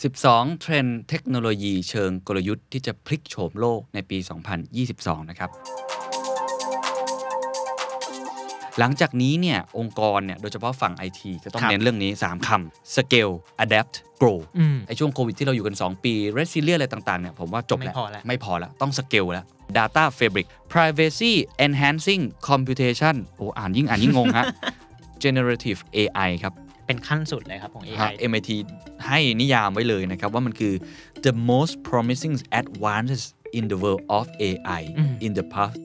12 เทรนด์เทคโนโลยีเชิงกลยุทธ์ที่จะพลิกโฉมโลกในปี 2022 นะครับ หลังจากนี้เนี่ย องค์กรเนี่ยโดยเฉพาะฝั่งไอทีจะต้องครับ เน้นเรื่องนี้ 3 คำ scale adapt grow อืม ไอช่วงโควิดที่เราอยู่กัน 2 ปี resilient อะไรต่าง ๆ เนี่ย ผมว่าจบแล้ว ไม่พอแล้ว ไม่พอแล้ว ต้อง scale แล้ว data fabric privacy enhancing computation โอ้อ่านยิ่งอ่านยิ่งงงฮะ generative AI ครับ เป็นขั้นสุดเลยครับของครั AI บ MIT ให้นิยามไว้เลยนะครับ ว่ามันคือ the most promising advances in the world of AI in the past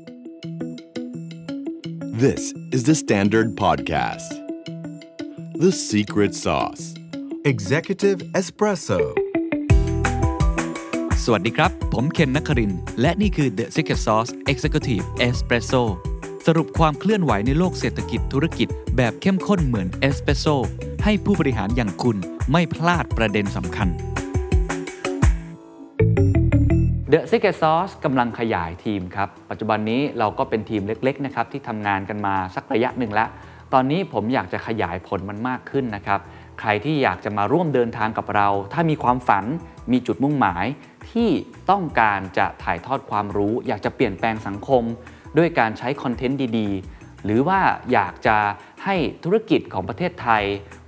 This is the Standard Podcast. The Secret Sauce. Executive Espresso. สวัสดีครับ ผมเคนนักครินทร์และนี่คือ The Secret Sauce Executive Espresso สรุปความเคลื่อนไหวในโลกเศรษฐกิจธุรกิจแบบเข้มข้นเหมือนเอสเปรสโซ ให้ผู้บริหารอย่างคุณไม่พลาดประเด็นสำคัญ The Secret Sauce กำลังขยายทีมครับ ปัจจุบันนี้เราก็เป็นทีมเล็กๆนะครับที่ทำงานกันมาสักระยะหนึ่งแล้ว ตอนนี้ผมอยากจะขยายผลมันมากขึ้นนะครับ ใครที่อยากจะมาร่วมเดินทางกับเรา ถ้ามีความฝันมีจุดมุ่งหมาย ที่ต้องการจะถ่ายทอดความรู้ อยากจะเปลี่ยนแปลงสังคม ด้วยการใช้คอนเทนต์ดีๆ หรือว่าอยากจะ ให้ธุรกิจของประเทศไทย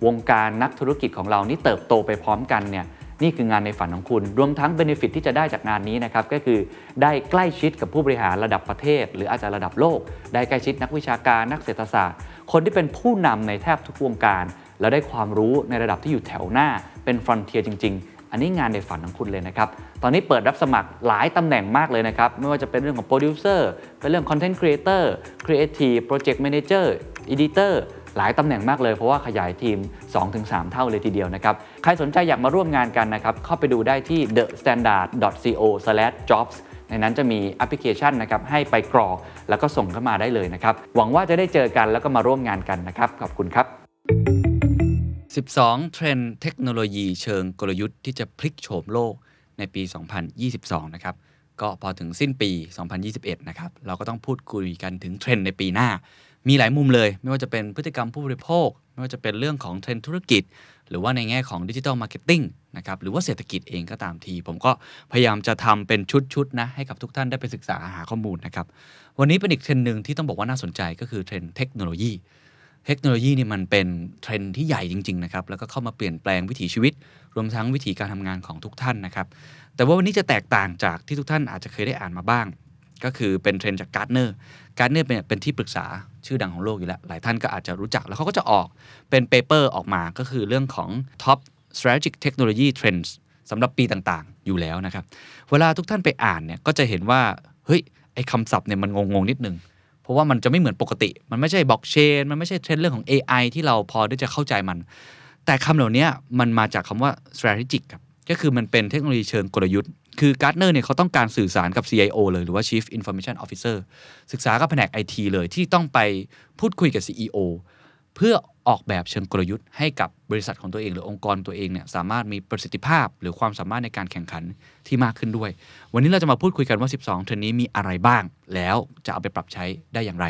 วงการนักธุรกิจของเรานี่เติบโตไปพร้อมกันเนี่ยนี่คืองานในฝันของคุณ รวมทั้งเบนฟิตที่จะได้จากงานนี้นะครับ ก็คือได้ใกล้ชิดกับผู้บริหารระดับประเทศ หรืออาจจะระดับโลก ได้ใกล้ชิดนักวิชาการนักเศรษฐศาสตร์ คนที่เป็นผู้นำในแทบทุกวงการ แล้วได้ความรู้ในระดับที่อยู่แถวหน้าเป็น frontier จริง ๆ อันนี้งานในฝันของคุณเลยนะครับ ตอนนี้เปิดรับสมัครหลายตำแหน่งมากเลยนะครับ ไม่ว่าจะเป็นเรื่องของโปรดิวเซอร์ เป็นเรื่อง content creator creative project manager editor หลายตำแหน่งมากเลยเพราะว่าขยายทีม 2-3 เท่าเลยทีเดียวนะครับ ใครสนใจอยากมาร่วมงานกันนะครับ เข้าไปดูได้ที่ thestandard.co/jobs ในนั้นจะมีแอปพลิเคชันนะครับให้ไปกรอกแล้วก็ส่งเข้ามาได้เลยนะครับ หวังว่าจะได้เจอกันแล้วก็มาร่วมงานกันนะครับ ขอบคุณครับ 12 เทรนด์เทคโนโลยีเชิงกลยุทธ์ที่จะพลิกโฉมโลกในปี 2022 นะครับ ก็พอถึงสิ้นปี 2021 นะครับ เราก็ต้องพูดคุยกันถึงเทรนด์ในปีหน้า มีหลายมุมเลย ไม่ว่าจะเป็นพฤติกรรมผู้บริโภค ไม่ว่าจะเป็นเรื่องของเทรนด์ธุรกิจ หรือว่าในแง่ของ digital marketing นะครับ หรือว่าเศรษฐกิจเองก็ตามที ผมก็พยายามจะทำเป็นชุดๆนะให้กับทุกท่านได้ไปศึกษาหาข้อมูลนะครับ วันนี้เป็นอีกเทรนด์หนึ่งที่ต้องบอกว่าน่าสนใจก็คือเทรนด์เทคโนโลยี เทคโนโลยีนี่มันเป็นเทรนด์ที่ใหญ่จริง ๆ นะครับ แล้วก็เข้ามาเปลี่ยนแปลงวิถีชีวิต รวมทั้งวิธีการทำงานของทุกท่านนะครับ แต่ว่าวันนี้จะแตกต่างจากที่ทุกท่านอาจจะเคยได้อ่านมาบ้าง ก็คือเป็นเทรนด์จากการ์ดเนอร์การ์ดเนอร์เป็นเป็นที่ปรึกษาชื่อดังของโลกอยู่แล้ว หลายท่านก็อาจจะรู้จัก แล้วเขาก็จะออกเป็น paper ออกมา ก็คือเรื่องของ top strategic technology trends สำหรับปีต่างๆ อยู่แล้วนะครับ เวลาทุกท่านไปอ่านเนี่ย ก็จะเห็นว่า เฮ้ย ไอ้คำศัพท์เนี่ยมันงงๆ นิดนึง เพราะว่ามันจะไม่เหมือนปกติ มันไม่ใช่บล็อกเชน มันไม่ใช่เทรนด์เรื่องของ AI ที่เราพอที่จะเข้าใจมัน แต่คำเหล่านี้มันมาจากคำว่า strategic ครับ ก็คือมันเป็นเทคโนโลยีเชิงกลยุทธ์ คือการ์ดเนอร์เนี่ยเขาต้องการสื่อสารกับ CIO เลยหรือว่า Chief Information Officer ศึกษากับแผนก IT เลยที่ต้องไปพูดคุยกับ CEO เพื่อ ออกแบบเชิงกลยุทธ์ให้กับบริษัทของตัวเอง หรือองค์กรตัวเองเนี่ยสามารถมีประสิทธิภาพ หรือความสามารถในการแข่งขันที่มากขึ้นด้วย วันนี้เราจะมาพูดคุยกันว่า 12 เทรนด์นี้มีอะไรบ้าง แล้วจะเอาไปปรับใช้ได้อย่างไร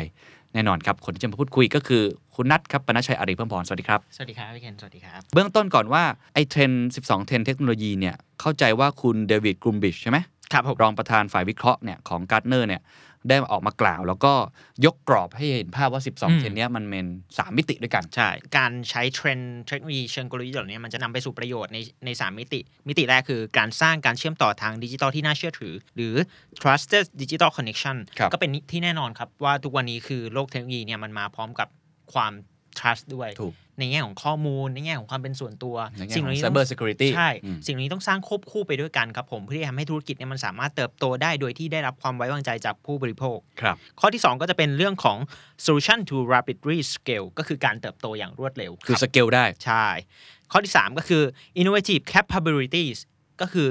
แน่นอนครับ คนที่จะมาพูดคุยก็คือคุณนัทครับปนชชัยอารีเพิ่มพรสวัสดีครับ สวัสดีครับพี่เคนสวัสดีครับ เบื้องต้นก่อนว่าไอ้เทรนด์12 เทรนด์เทคโนโลยีเนี่ยเข้าใจว่าคุณเดวิดกรูมบริดจ์ใช่ไหมครับผมรองประธานฝ่ายวิเคราะห์เนี่ยของการ์ดเนอร์เนี่ย ได้ออกมากล่าว แล้วก็ยกกรอบให้เห็นภาพว่า 12 เทรนด์เนี้ยมันเป็น3มิติด้วยกันใช่การใช้เทรนด์เทคโนโลยีเชิงกลยุทธ์เหล่านี้มันจะนำไปสู่ประโยชน์ในในสามมิติ มิติแรกคือการสร้างการเชื่อมต่อทางดิจิทัลที่น่าเชื่อถือ หรือ trusted digital connection ครับก็เป็นที่แน่นอนครับว่าทุกวันนี้คือโลกเทคโนโลยีเนี่ยมันมาพร้อมกับความ trust ด้วยถูกในแง่ของข้อมูล ในแง่ของความเป็นส่วนตัวในแง่สิ่งขเหอล่างนี้ cyber ต้อง security ใช่อืมสิ่งเหล่านี้ต้องสร้างควบคู่ไปด้วยกันครับผม เพื่อที่จะทำให้ธุรกิจเนี่ยมันสามารถเติบโตได้ โดยที่ได้รับความไว้วางใจจากผู้บริโภค ครับ ข้อที่ 2 ก็จะเป็นเรื่องของ solution to rapidly scale ก็คือการเติบโตอย่างรวดเร็ว คือรับสเกลได้ ใช่ ข้อที่ 3 ก็คือ innovative capabilities ก็คือ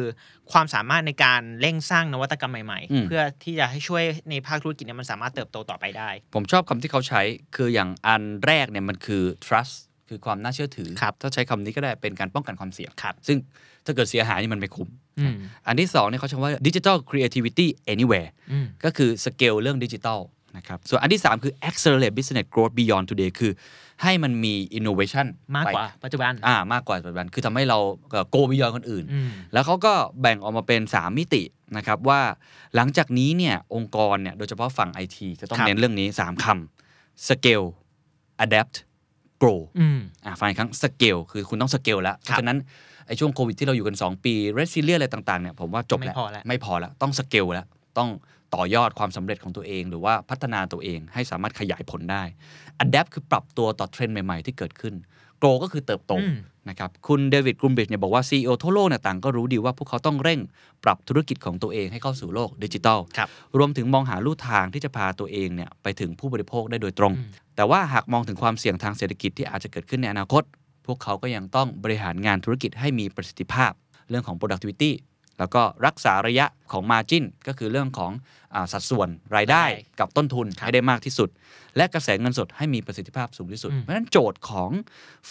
ความสามารถในการเร่งสร้างนวัตกรรมใหม่อืมๆเพื่อที่จะให้ช่วยในภาคธุรกิจเนี่ยมันสามารถเติบโตต่อไปได้ ผมชอบคำที่เขาใช้คืออย่างอันแรกเนี่ยมันคือ trust คือความน่าเชื่อถือครับถ้าใช้คำนี้ก็ได้เป็นการป้องกันความเสี่ยงครับซึ่งถ้าเกิดเสียหายนี่มันไม่คุ้มอืมอันที่สองเนี่ยเขาใช้ว่า digital creativity anywhere อืมก็คือสเกลเรื่องดิจิทัลนะครับ ส่วนอันที่ 3 คือ accelerate business growth beyond today คือ ให้มันมี innovation มากไปกว่าปัจจุบันอ่ามากกว่าปัจจุบันคือทำให้เราโกบิยอนคนอื่นอืมแล้วเขาก็แบ่งออกมาเป็น 3 มิตินะครับว่าหลังจากนี้เนี่ยองค์กรเนี่ยโดยเฉพาะฝั่งไอทีจะต้องครับเน้นเรื่องนี้ 3คำ scale adapt grow อืมอ่าฟังอีกครั้ง scale คือคุณต้อง scale แล้วเพครับราะฉะนั้นไอช่วงโควิดที่เราอยู่กัน 2 ปี resilient อะไรต่างๆเนี่ยผมว่าจบแล้วไม่พอแล้วไม่พอแล้วต้อง scale แล้วต้อง ต่อยอดความสำเร็จของตัวเอง หรือว่าพัฒนาตัวเองให้สามารถขยายผลได้ adapt คือปรับตัวต่อเทรนด์ใหม่ ๆ ที่เกิดขึ้น grow ก็คือเติบโตอืมนะครับคุณเดวิดกรุมบริดจ์เนี่ยบอกว่า CEO ทั่วโลกเนี่ยต่างก็รู้ดีว่าพวกเขาต้องเร่งปรับธุรกิจของตัวเองให้เข้าสู่โลกดิจิทัลครับรวมถึงมองหาลู่ทางที่จะพาตัวเองเนี่ยไปถึงผู้บริโภคได้โดยตรงอืมแต่ว่าหากมองถึงความเสี่ยงทางเศรษฐกิจที่อาจจะเกิดขึ้นในอนาคต พวกเขาก็ยังต้องบริหารงานธุรกิจให้มีประสิทธิภาพ เรื่องของ productivity แล้วก็รักษาระยะของ margin ก็คือเรื่องของอาสัดส่วนรายได้รายได้กับต้นทุนครับให้ได้มากที่สุด และกระแสเงินสดให้มีประสิทธิภาพสูงที่สุดอืมเพราะฉะนั้นโจทย์ของ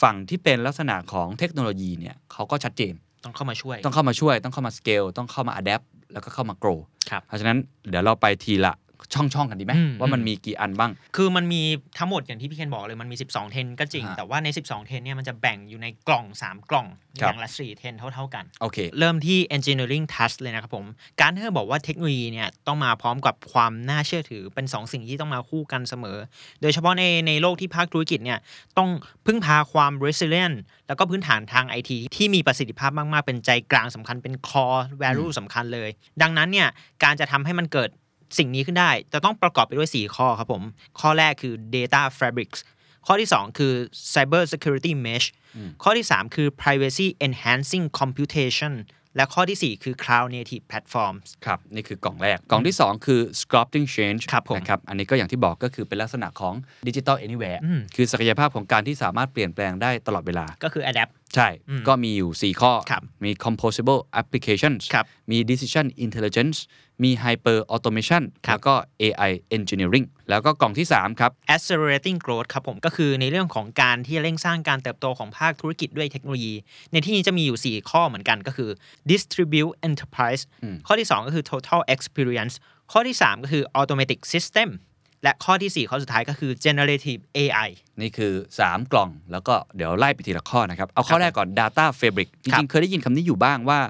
ฝั่งที่เป็นลักษณะของเทคโนโลยีเนี่ยเขาก็ชัดเจนต้องเข้ามาช่วย ต้องเข้ามาช่วย ต้องเข้ามา scale ต้องเข้ามา adapt แล้วก็เข้ามา grow ครับเพราะฉะนั้นเดี๋ยวเราไปทีละ ช่องๆกันดีไหมอืมว่ามันมีกี่อันบ้าง คือมันมีทั้งหมดอย่างที่พี่เคนบอกเลยมันมี 12 เทนก็จริงอ่าแต่ว่าใน 12 เทนเนี่ยมันจะแบ่งอยู่ในกล่อง 3 กล่องอครับย่างละ4เทนเท่า ๆกันโอเคเริ่มที่ engineering task เลยนะครับผมการที่เราบอกว่าเทคโนโลยีเนี่ยต้องมาพร้อมกับความน่าเชื่อถือเป็น 2 สิ่งที่ต้องมาคู่กันเสมอ โดยเฉพาะในในโลกที่ภาคธุรกิจเนี่ยต้องพึ่งพาความ resilient แล้วก็พื้นฐานทาง IT ที่มีประสิทธิภาพมากๆเป็นใจกลางสำคัญเป็น core value สำคัญเลย ดังนั้นเนี่ยการจะทำให้มันเกิด สิ่งนี้ขึ้นได้ จะต้องประกอบไปด้วย 4 ข้อครับผม ข้อแรกคือ data fabrics ข้อที่ 2 คือ cyber security mesh ข้อที่ 3 คือ privacy enhancing computation และข้อทีสี่ 4 คือ cloud native platforms ครับ นี่คือกล่องแรก กล่องที่ 2 คือ sculpting change ครับผมนะครับ อันนี้ก็อย่างที่บอกก็คือเป็นลักษณะของ digital anywhere อืมคือศักยภาพของการที่สามารถเปลี่ยนแปลงได้ตลอดเวลา ก็คือ adapt ใช่อืมก็มีอยู่ 4 ข้อครับมี composable applications ครับมี decision intelligence มี hyper automation ครับแล้วก็ AI engineering แล้วก็กล่องที่ 3 ครับ accelerating growth ครับผมก็คือในเรื่องของการที่จะเร่งสร้างการเติบโตของภาคธุรกิจด้วยเทคโนโลยี ในที่นี้จะมีอยู่ 4 ข้อเหมือนกันก็คือ distribute enterprise ข้อที่ 2 ก็คือ total experience ข้อที่ 3 ก็คือ automatic system และข้อที่ 4 ข้อสุดท้ายก็คือ generative AI นี่คือ 3 กล่อง แล้วก็เดี๋ยวไล่ไปทีละข้อนะครับ เอาข้อแรกก่อน data fabric จครับริงๆเคยได้ยินคำนี้อยู่บ้างว่า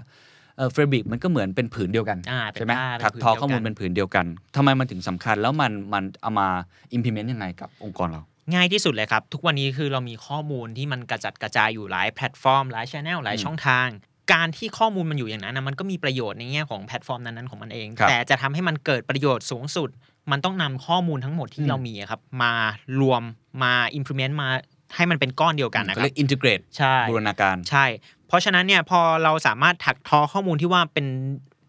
เอ่อ fabric มันก็เหมือนเป็นผืนเดียวกันอ่าเป็นใช่ไหมผ้าเป็นถักผืนทอเดียวกันข้อมูลเป็นผืนเดียวกันทำไมมันถึงสำคัญแล้วมันมันเอามา implement ยังไงกับองค์กรเรา ง่ายที่สุดเลยครับ ทุกวันนี้คือเรามีข้อมูลที่มันกระจัดกระจายอยู่หลายแพลตฟอร์ม หลาย channel หลายช่องทาง การที่ข้อมูลมันอยู่อย่างนั้นนะมันก็มีประโยชน์ในแง่ของแพลตฟอร์มนั้นๆของมันเอง ครับ แต่จะทำให้มันเกิดประโยชน์สูงสุด มันต้องนำข้อมูลทั้งหมดที่เรามีอะครับ มารวมมา implement มาให้มันเป็นก้อนเดียวกันนะคก็รับก็เรียก integrate ใช่ บูรณาการ ใช่ เพราะฉะนั้นเนี่ยพอเราสามารถถักทอข้อมูลที่ว่าเป็น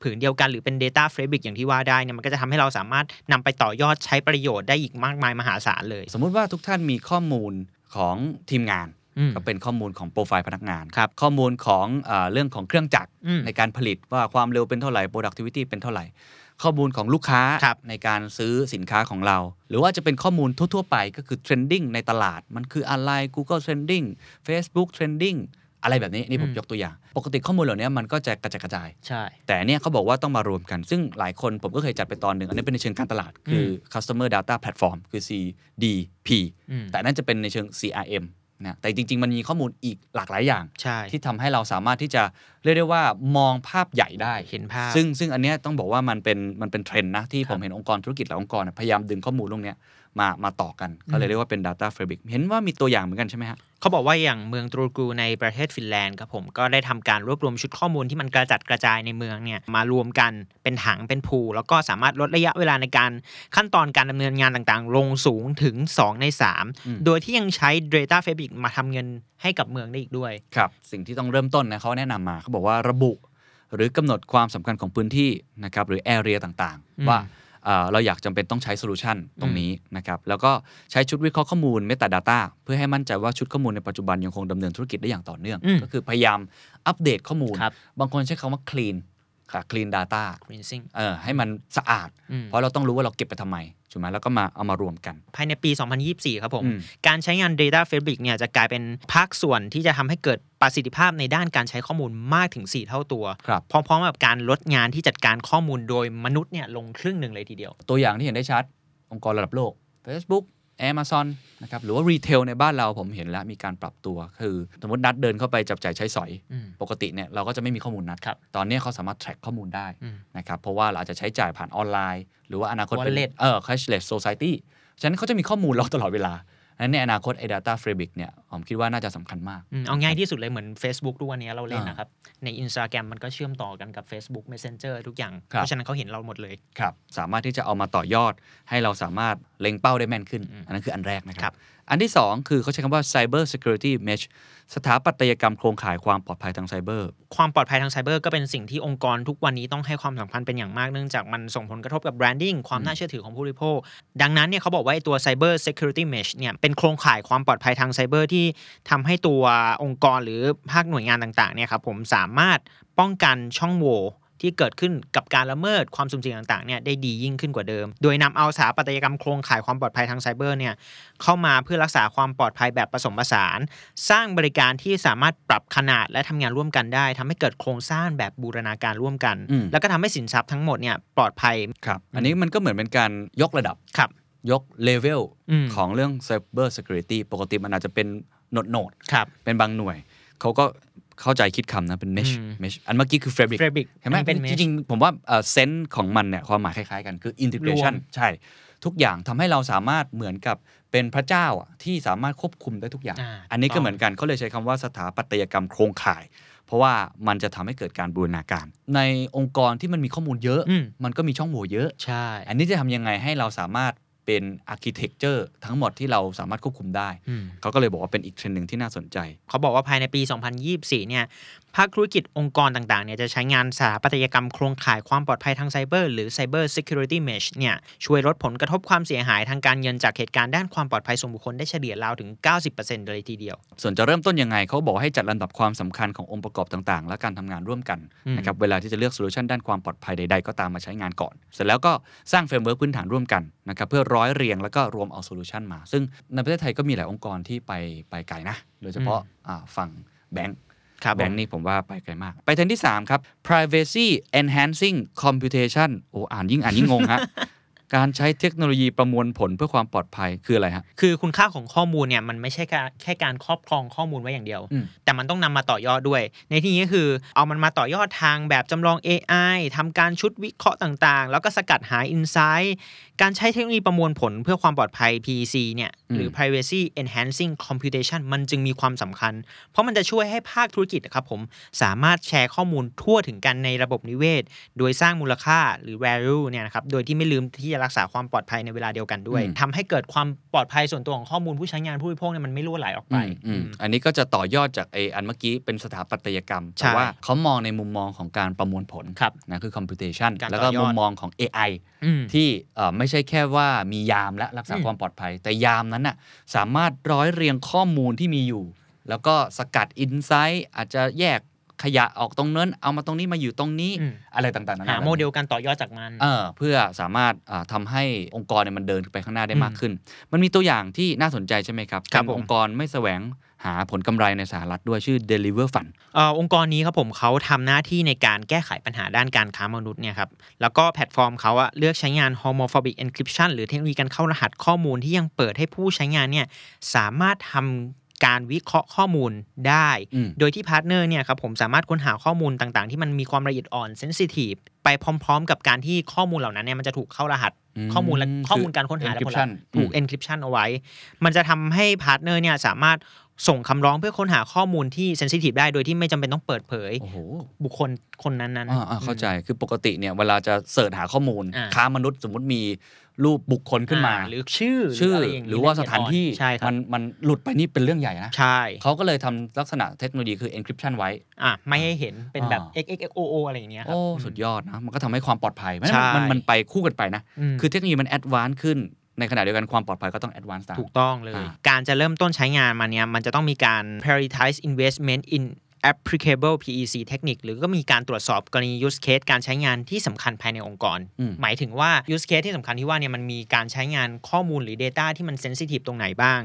ผืนเดียวกันหรือเป็น Data Fabric อย่างที่ว่าได้เนี่ยมันก็จะทำให้เราสามารถนำไปต่อยอดใช้ประโยชน์ได้อีกมากมายมหาศาลเลย สมมุติว่าทุกท่านมีข้อมูลของทีมงานอืม ก็เป็นข้อมูลของโปรไฟล์พนักงานครับข้อมูลของเออเรื่องของเครื่องจักรอืมในการผลิตว่าความเร็วเป็นเท่าไหร่ productivity เป็นเท่าไหร่ ข้อมูลของลูกค้าครับในการซื้อสินค้าของเรา หรือว่าจะเป็นข้อมูลทั่ว ๆ ไปก็คือ trending ในตลาด มันคืออะไร Google trending Facebook trending อะไรแบบนี้นี่ผมอืมยกตัวอย่าง ปกติข้อมูลเหล่านี้มันก็จะกระจายกระจาย ใช่ แต่เนี่ยเขาบอกว่าต้องมารวมกัน ซึ่งหลายคนผมก็เคยจัดไปตอนหนึ่ง อันนี้เป็นในเชิงการตลาด คือ customer data platform คือ CDP อืมแต่นั่นจะเป็นในเชิง CRM นะแต่จริง ๆ มันมีข้อมูลอีกหลากหลายอย่างใช่ที่ทำให้เราสามารถที่จะเรียกได้ว่ามองภาพใหญ่ได้เห็นภาพซึ่งซึ่งอันเนี้ยต้องบอกว่ามันเป็นมันเป็นเทรนด์นะที่คผรับมเห็นองค์กรธุรกิจหลายองค์กรเนี่ยพยายามดึงข้อมูลตรงเนี้ย มามาต่อกันก็เลยเรียกว่าเป็น Data Fabric เห็นว่ามีตัวอย่างเหมือนกันใช่ไหมฮะเขาบอกว่าอย่างเมืองตรูกูในประเทศฟินแลนด์ครับผมก็ได้ทำการรวบรวมชุดข้อมูลที่มันกระจัดกระจายในเมืองเนี่ยมารวมกันเป็นถังเป็นพูลแล้วก็สามารถลดระยะเวลาในการขั้นตอนการดำเนินงานต่างๆ ลงสูงถึง 2 ในอืม3โดยที่ยังใช้ Data Fabric มาทำเงินให้กับเมืองได้อีกด้วยครับสิ่งที่ต้องเริ่มต้นนะเขาแนะนำมาเขาบอกว่าระบุ หรือกำหนดความสำคัญของพื้นที่นะครับหรือ area ต่างอืมๆว่า เอ่อเราอยากจำเป็นต้องใช้โซลูชันตรงนี้นะครับแล้วก็ใช้ชุดวิเคราะห์ข้อมูล Metadata เพื่อให้มั่นใจว่าชุดข้อมูลในปัจจุบันยังคงดำเนินธุรกิจได้อย่างต่อเนื่องอืมก็คือพยายามอัปเดตข้อมูลครับบางคนใช้คำว่า clean ค่ะ clean data Cleansing เออให้มันสะอาดอืมเพราะเราต้องรู้ว่าเราเก็บไปทำไม ถูกไหมแล้วก็มาเอามารวมกัน ภายในปี 2024 ครับผมอืมการใช้งาน Data Fabric เนี่ยจะกลายเป็นภาคส่วนที่จะทำให้เกิดประสิทธิภาพในด้านการใช้ข้อมูลมากถึง 4 เท่าตัวครับพร้อมๆกับการลดงานที่จัดการข้อมูลโดยมนุษย์เนี่ยลงครึ่งหนึ่งเลยทีเดียว ตัวอย่างที่เห็นได้ชัด องค์กรระดับโลก Facebook Amazon นะครับหรือว่ารีเทลในบ้านเราผมเห็นแล้วมีการปรับตัว คือสมมตินัดเดินเข้าไปจับจ่ายใช้สอยอืมปกติเนี่ยเราก็จะไม่มีข้อมูลนัดครับตอนนี้เขาสามารถ track ข้อมูลได้อืมนะครับเพราะว่าเราอาจจะใช้จ่ายผ่านออนไลน์ หรือว่าอนาคตเป็น Wallet เออ cashless society ฉะนั้นเขาจะมีข้อมูลเราตลอดเวลาฉะ นั้นในอนาคตไอ้ data fabric เนี่ยผมคิดว่าน่าจะสำคัญมากอืมเอาง่ายที่สุดเลยเหมือน Facebook ทุกวันนี้เราเล่นอ่านนะครับ ใน Instagram มันก็เชื่อมต่อกันกับ Facebook Messenger ทุกอย่างครับเพราะฉะนั้นเขาเห็นเราหมดเลยครับสามารถที่จะเอามาต่อยอด ให้เราสามารถเล็งเป้าได้แม่นขึ้น อันนั้นคืออันแรกนะคครัรับบอันที่ 2 คือเขาใช้คำว่า cyber security mesh สถาปัตยกรรมโครงข่ายความปลอดภัยทางไซเบอร์ความปลอดภัยทางไซเบอร์ก็เป็นสิ่งที่องค์กรทุกวันนี้ต้องให้ความสำคัญเป็นอย่างมากเนื่องจากมันส่งผลกระทบกับ branding ความน่าเชื่อถือของผู้บริโภคดังนั้นเนี่ยเขาบอกว่าไอ้ตัว Cyber Security Mesh เนี่ยเป็นโครงข่ายความปลอดภัยทางไซเบอร์ที่ทำให้ตัวองค์กรหรือภาคหน่วยงานต่างๆเนี่ยครับผมสามารถป้องกันช่องโหว่ที่เกิดขึ้นกับการละเมิดความสุ่มเสี่ยงต่างๆเนี่ยได้ดียิ่งขึ้นกว่าเดิม โดยนำเอาสถาปัตยกรรมโครงข่ายความปลอดภัยทางไซเบอร์เนี่ยเข้ามาเพื่อรักษาความปลอดภัยแบบผสมผสาน สร้างบริการที่สามารถปรับขนาดและทำงานร่วมกันได้ทำให้เกิดโครงสร้างแบบบูรณาการร่วมกัน แล้วก็ทำให้สินทรัพย์ทั้งหมดเนี่ยปลอดภัยครับอันนี้มันก็เหมือนเป็นการยกระดับครับ ยกเลเวลอืมของเรื่อง cyber security ปกติมันอาจจะเป็นโหนดโหนดครับๆเป็นบางหน่วย เขาก็เข้าใจคิดคำนะ เป็น mesh อืม mesh อันเมื่อกี้คือ fabric Fabric เห็นไหมอันนี้เป็น mesh จริงๆ ผมว่าเซนส์ของมันเนี่ยความหมายคล้ายๆกันคือ integration รวมใช่ ทุกอย่างทำให้เราสามารถเหมือนกับเป็นพระเจ้าอะที่สามารถควบคุมได้ทุกอย่างอ่าอันนี้ก็ถูกต้องเหมือนกันเขาเลยใช้คำว่าสถาปัตยกรรมโครงข่าย เพราะว่ามันจะทำให้เกิดการบูรณาการ ในองค์กรที่มันมีข้อมูลเยอะอืมมันก็มีช่องโหว่เยอะใช่อันนี้จะทำยังไงให้เราสามารถ เป็น architecture ทั้งหมดที่เราสามารถควบคุมได้อืมเขาก็เลยบอกว่าเป็นอีกเทรนด์หนึ่งที่น่าสนใจ เขาบอกว่าภายในปี 2024 เนี่ย ภาคธุรกิจองค์กรต่างๆเนี่ยจะใช้งานสถาปัตยกรรมโครงข่ายความปลอดภัยทางไซเบอร์หรือ Cyber Security Mesh เนี่ยช่วยลดผลกระทบความเสียหายทางการเงินจากเหตุการณ์ด้านความปลอดภัยส่วนบุคคลได้เฉลี่ยราวถึง 90%เลยทีเดียว ส่วนจะเริ่มต้นยังไงเขาบอกให้จัดลำดับความสำคัญขององค์ประกอบต่างๆ และการทำงานร่วมกันอืมนะครับเวลาที่จะเลือกโซลูชันด้านความปลอดภัยใดๆ ก็ตามมาใช้งานก่อน เสร็จแล้วก็สร้าง framework พื้นฐานร่วมกันนะครับเพื่อร้อยเรียงแล้วก็รวมเอาโซลูชันมา ซึ่งในประเทศไทยก็มีหลายองค์กรที่ไปไปไกลนะ โดยเฉพาะอ่าฝั่งแบงก์ ครับแบงค์นี่ผมว่าไปไกลมาก ไปเทรนด์ที่ 3 ครับ privacy enhancing computation โอ้อ่านยิ่งอ่านยิ่งงงฮะการใช้เทคโนโลยีประมวลผลเพื่อความปลอดภัยคืออะไรฮะ คือคุณค่าของข้อมูลเนี่ยมันไม่ใช่แค่แค่การครอบครองข้อมูลไว้อย่างเดียวอืมแต่มันต้องนำมาต่อยอดด้วย ในที่นี้ก็คือเอามันมาต่อยอดทางแบบจำลอง AI ทำการชุดวิเคราะห์ต่างๆ แล้วก็สกัดหา Insight การใช้เทคโนโลยีประมวลผลเพื่อความปลอดภัย PEC เนี่ย หรือ privacy enhancing computation มันจึงมีความสำคัญ เพราะมันจะช่วยให้ภาคธุรกิจนะครับผมสามารถแชร์ข้อมูลทั่วถึงกันในระบบนิเวศ โดยสร้างมูลค่าหรือ value เนี่ยนะครับโดยที่ไม่ลืมที่จะรักษาความปลอดภัยในเวลาเดียวกันด้วยอืมทำให้เกิดความปลอดภัยส่วนตัวของข้อมูลผู้ใช้งานผู้บริโภคเนี่ยมันไม่รั่วไหลออกไปอืมอืมอันนี้ก็จะต่อยอดจากไออันเมื่อกี้เป็นสถาปัตยกรรมใช่แต่ว่าเขามองในมุมมองของการประมวลผลครับนะคือ computation การแล้วก็ต่อยอดมุมมองของ AI อืมที่เอ่อไม่ใช่แค่ว่ามียามและรักษาอืมความปลอดภัย แต่ยามนั้นน่ะสามารถร้อยเรียงข้อมูลที่มีอยู่ แล้วก็สกัด insight อาจจะแยกขยะออกตรงนั้น เอามาตรงนี้มาอยู่ตรงนี้อืมอะไรต่างๆนานาหาโมเดลการต่อยอดจากมันเออเพื่อสามารถอ่าทำาให้องค์กรเนี่ยมันเดินไปข้างหน้าได้อืมมากขึ้น มันมีตัวอย่างที่น่าสนใจใช่ไหมครับครับเป็นผมองค์กรไม่แสวง หาผลกำไรในสหรัฐด้วยชื่อ Deliver Fund เอ่อองค์กรนี้ครับผมเขาทำหน้าที่ในการแก้ไขปัญหาด้านการค้ามนุษย์เนี่ยครับแล้วก็แพลตฟอร์มเขาอะเลือกใช้งาน homomorphic encryption หรือเทคโนโลยีการเข้ารหัสข้อมูลที่ยังเปิดให้ผู้ใช้งานเนี่ยสามารถทำการวิเคราะห์ข้อมูลได้อืมโดยที่ partner เนี่ยครับผมสามารถค้นหาข้อมูลต่างๆ ที่มันมีความละเอียดอ่อน sensitive ไปพร้อม ๆ กับการที่ข้อมูลเหล่านั้นเนี่ยมันจะถูกเข้ารหัสอืมข้อมูลและคือข้อมูลการค้นหาและผลลัพ encryption ธ์ถูกอืม encryption เอาไว้ มันจะทำให้ partner เนี่ยสามารถ ส่งคำร้องเพื่อค้นหาข้อมูลที่ sensitive ได้โดยที่ไม่จำเป็นต้องเปิดเผยโอ้โหบุคคลคนนั้นๆอ่าอ่าเข้าใจคือปกติเนี่ยเวลาจะ search หาข้อมูลอ่าค้ามนุษย์สมมติมีรูปบุคคลขึ้นมาอ่าหรือชื่อชื่อ หรืออะไรอย่างนี้หรือว่าสถานที่ใช่ครัมับนมันหลุดไปนี่เป็นเรื่องใหญ่นะใช่เขาก็เลยทำลักษณะเทคโนโลยีคือ encryption ไว้อะไม่ให้เห็นเป็นแบบอ่า XXXOO อะไรอย่างเงี้ยครับโอ้สุดยอดนะมันก็ทำให้ความปลอดภัยมันใช่มันมันไปคู่กันไปนะคือเทคโนโลยีมัน advance ขึ้น ในขณะเดียวกันความปลอดภัยก็ต้อง advance ตามถูกต้องเลยอ่าการจะเริ่มต้นใช้งานมาเนี่ยมันจะต้องมีการ prioritize investment in applicable PEC เทคนิคหรือก็มีการตรวจสอบกรณี use case การใช้งานที่สำคัญภายในองค์กรอืมหมายถึงว่า use case ที่สำคัญที่ว่าเนี่ยมันมีการใช้งานข้อมูลหรือ Data ที่มัน sensitive ตรงไหนบ้าง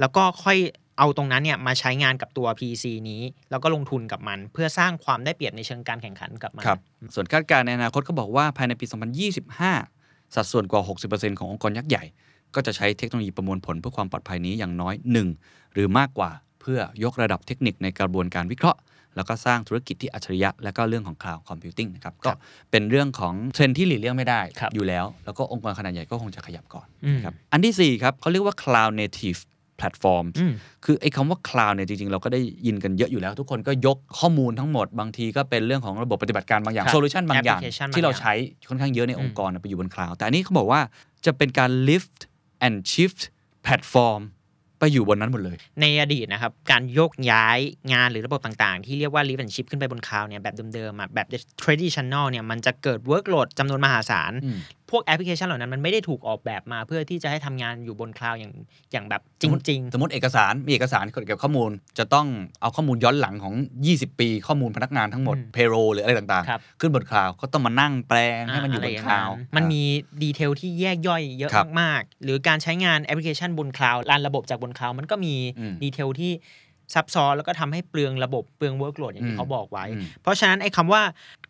แล้วก็ค่อยเอาตรงนั้นเนี่ยมาใช้งานกับตัว PEC นี้ แล้วก็ลงทุนกับมัน เพื่อสร้างความได้เปรียบในเชิงการแข่งขันกับมันครับส่วนคาดการณ์ในอนาคตก็บอกว่าภายในปี 2025 สัดส่วนกว่า 60%ขององค์กรยักษ์ใหญ่ ก็จะใช้เทคโนโลยีประมวลผลเพื่อความปลอดภัยนี้อย่างน้อย 1 หรือมากกว่าเพื่อยกระดับเทคนิคในกระบวนการวิเคราะห์ แล้วก็สร้างธุรกิจที่อัจฉริยะ และก็เรื่องของ cloud computing นะครับ ก็เป็นเรื่องของเทรนด์ที่หลีกเลี่ยงไม่ได้ครับอยู่แล้ว แล้วก็องค์กรขนาดใหญ่ก็คงจะขยับก่อนอืมนะครับอันที่4ครับเขาเรียกว่า cloud native platform อืมคือไอ้คำว่า cloud เนี่ยจริง ๆ เราก็ได้ยินกันเยอะอยู่แล้ว ทุกคนก็ยกข้อมูลทั้งหมด บางทีก็เป็นเรื่องของระบบปฏิบัติการบางอย่างครับโซลูชันบางอย่าง application ที่เราบางอย่างใช้ค่อนข้างเยอะในองค์กรไปอยู่บน cloud แต่อันนี้เขาบอกว่าจะเป็นการ lift and shift platform ไปอยู่บนนั้นหมดเลย ในอดีตนะครับ การโยกย้ายงานหรือระบบต่างๆ ที่เรียกว่า lift and shift ขึ้นไปบนคลาวด์เนี่ยแบบเดิมๆอะแบบ traditional เนี่ยมันจะเกิด workload จำนวนมหาศาลอืม พวกแอปพลิเคชันเหล่านั้นมันไม่ได้ถูกออกแบบมาเพื่อที่จะให้ทำงานอยู่บนคลาวด์อย่างอย่างแบบจริงสมมติเอกสารมีเอกสารเกี่ยวกับข้อมูล จะต้องเอาข้อมูลย้อนหลังของ 20 ปี ข้อมูลพนักงานทั้งหมดอืม payroll หรืออะไรต่างๆครับขึ้นบนคลาวด์ก็ต้องมานั่งแปลงๆให้มันอยู่บนะคไรลาย่วงมันมีดีเทลที่แยกย่อยเยอะครับมากๆหรือการใช้งานแอปพลิเคชันบนคลาวด์ run ระบบจากบนคลาวด์มันก็มีอืม detail ที่ ซับซ้อนแล้วก็ทำให้เปลืองระบบเปลือง workload อย่างที่อืมเขาบอกไว้อืมเพราะฉะนั้นไอ้คำว่า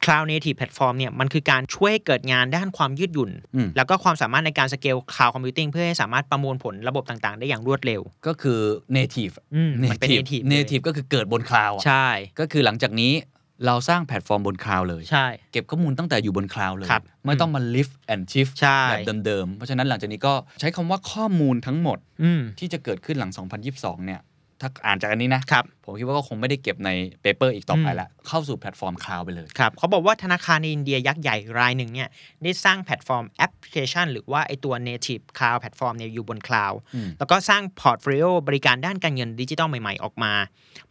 cloud native platform เนี่ยมันคือการช่วยให้เกิดงานด้านความยืดหยุ่นอืมแล้วก็ความสามารถในการ scale cloud computing เพื่อให้สามารถประมวลผลระบบต่างๆ ได้อย่างรวดเร็ว ก็คือ native อืมมันเป็น native เลย native ก็คือเกิดบนคลาวด์อะใช่ ก็คือหลังจากนี้เราสร้างแพลตฟอร์มบนคลาวด์เลยใช่เก็บข้อมูลตั้งแต่อยู่บนคลาวด์เลยครับไม่ต้องมา lift and shift ใช่แบบเดิมๆ เพราะฉะนั้นหลังจากนี้ก็ใช้คำว่าข้อมูลทั้งหมดอืมที่จะเกิดขึ้นหลัง 2022 เนี่ย ถ้าอ่านจากอันนี้นะครับ ผมคิดว่าก็คงไม่ได้เก็บใน paper อีกต่อไปอืมละเข้าสู่แพลตฟอร์มคลาวด์ไปเลยครับเขาบอกว่าธนาคารในอินเดียยักษ์ใหญ่รายหนึ่งเนี่ยได้สร้างแพลตฟอร์มแอปพลิเคชัน หรือว่าไอตัว native cloud platform เนี่ยอยู่บนคลาวด์อืมแล้วก็สร้างพอร์ตโฟลิโอบริการด้านการเงินดิจิทัลใหม่ๆ ออกมา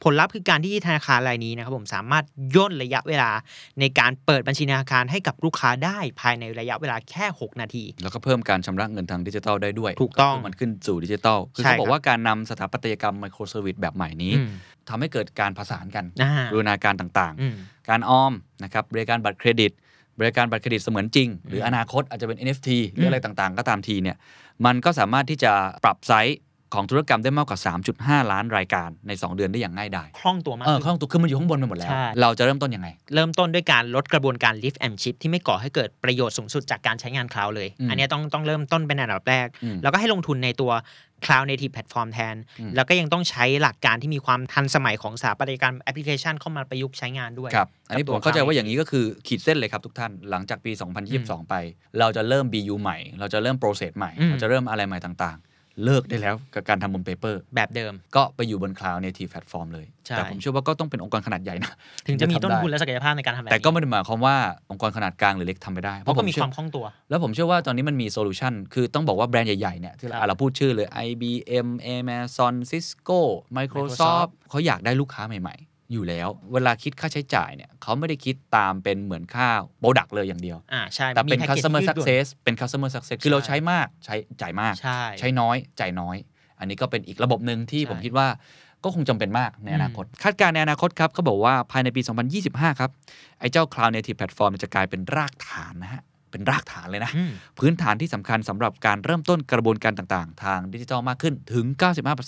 ผลลัพธ์คือการที่ธนาคารรายนี้นะครับผมสามารถย่นระยะเวลาในการเปิดบัญชีธนาคารให้กับลูกค้าได้ภายในระยะเวลาแค่ 6 นาที แล้วก็เพิ่มการชำระเงินทางดิจิทัลได้ด้วย ถูกต้องคือมันขึ้นสู่ดิจิทัลคือใช่เขาบอครักบว่าการนำสถาปัตยกรรม microservice แบบใหม่นี้อืมทำให้เกิดการผสานกันอ่าบูรณาการต่างๆอืมการออมนะครับบริการบัตรเครดิต บริการบัตรเครดิตเสมือนจริง หรืออนาคตอาจจะเป็น NFT หรืออะไรต่างๆ ก็ตามทีเนี่ยมันก็สามารถที่จะปรับไซส์ของธุรกรรมได้มากกว่า 3.5 ล้านรายการใน 2 เดือนได้อย่างง่ายดายคล่องตัวมากเออขึ้นข้างตัวคือมันอยู่ข้างบนไปหมดแล้วใช่เราจะเริ่มต้นยังไง เริ่มต้นด้วยการลดกระบวนการ lift and shift ที่ไม่ก่อให้เกิดประโยชน์สูงสุดจากการใช้งานคลาวด์เลยอืมอันเนี้ยต้องต้องเริ่มต้นเป็นอันดับแรกอืมแล้วก็ให้ลงทุนในตัว cloud native platform แทนอืมแล้วก็ยังต้องใช้หลักการที่มีความทันสมัยของสถาปัตยกรรมแอปพลิเคชันเข้ามาประยุกต์ใช้งานด้วยครับอันนี้กับผตัวมเข้าใจ cloud ว่าอย่างนี้ก็คือขีดเส้นเลยครับทุกท่าน หลังจากปี 2022 ไป เราจะเริ่ม BU ใหม่ เราจะเริ่ม process ใหม่อืมเราจะเริ่มอะไรใหม่ต่างๆ เลิกได้แล้วกับการทำบน paper แบบเดิม ก็ไปอยู่บน Cloud Native Platform เลย ใช่ แต่ผมเชื่อว่าก็ต้องเป็นองค์กรขนาดใหญ่นะถึงจะทำได้มีต้นทุนและศักยภาพในการทำแบบแต่ก็นี้ไม่ได้หมายความว่าองค์กรขนาดกลางหรือเล็กทำไม่ได้เพราะผมเชื่อก็มีความคล่องตัว แล้วผมเชื่อว่าตอนนี้มันมีโซลูชันคือต้องบอกว่าแบรนด์ใหญ่ๆเนี่ยที่ครับอะเราพูดชื่อเลย IBM Amazon Cisco Microsoft เขาอยากได้ลูกค้าใหม่ๆ อยู่แล้ว เวลาคิดค่าใช้จ่ายเนี่ยเขาไม่ได้คิดตามเป็นเหมือนค่าโปรดักเลยอย่างเดียว อ่าใช่แต่เป็นมีพ็กกจ customer ที่ยืดหยุ่น success เป็น customer success คือเราใช้มากใช้จ่ายมาก ใช่ใช้น้อยจ่ายน้อย อันนี้ก็เป็นอีกระบบหนึ่งที่ใช่ผมคิดว่าก็คงจำเป็นมากในอนาคต คาดการณ์ในอนาคตครับเขาบอกว่าภายในปี 2025 ครับ ไอ้เจ้า Cloud Native Platform จะกลายเป็นรากฐานนะฮะ เป็นรากฐานเลยนะอืมพื้นฐานที่สำคัญสำหรับการเริ่มต้นกระบวนการต่างๆ ทางดิจิทัลมากขึ้นถึง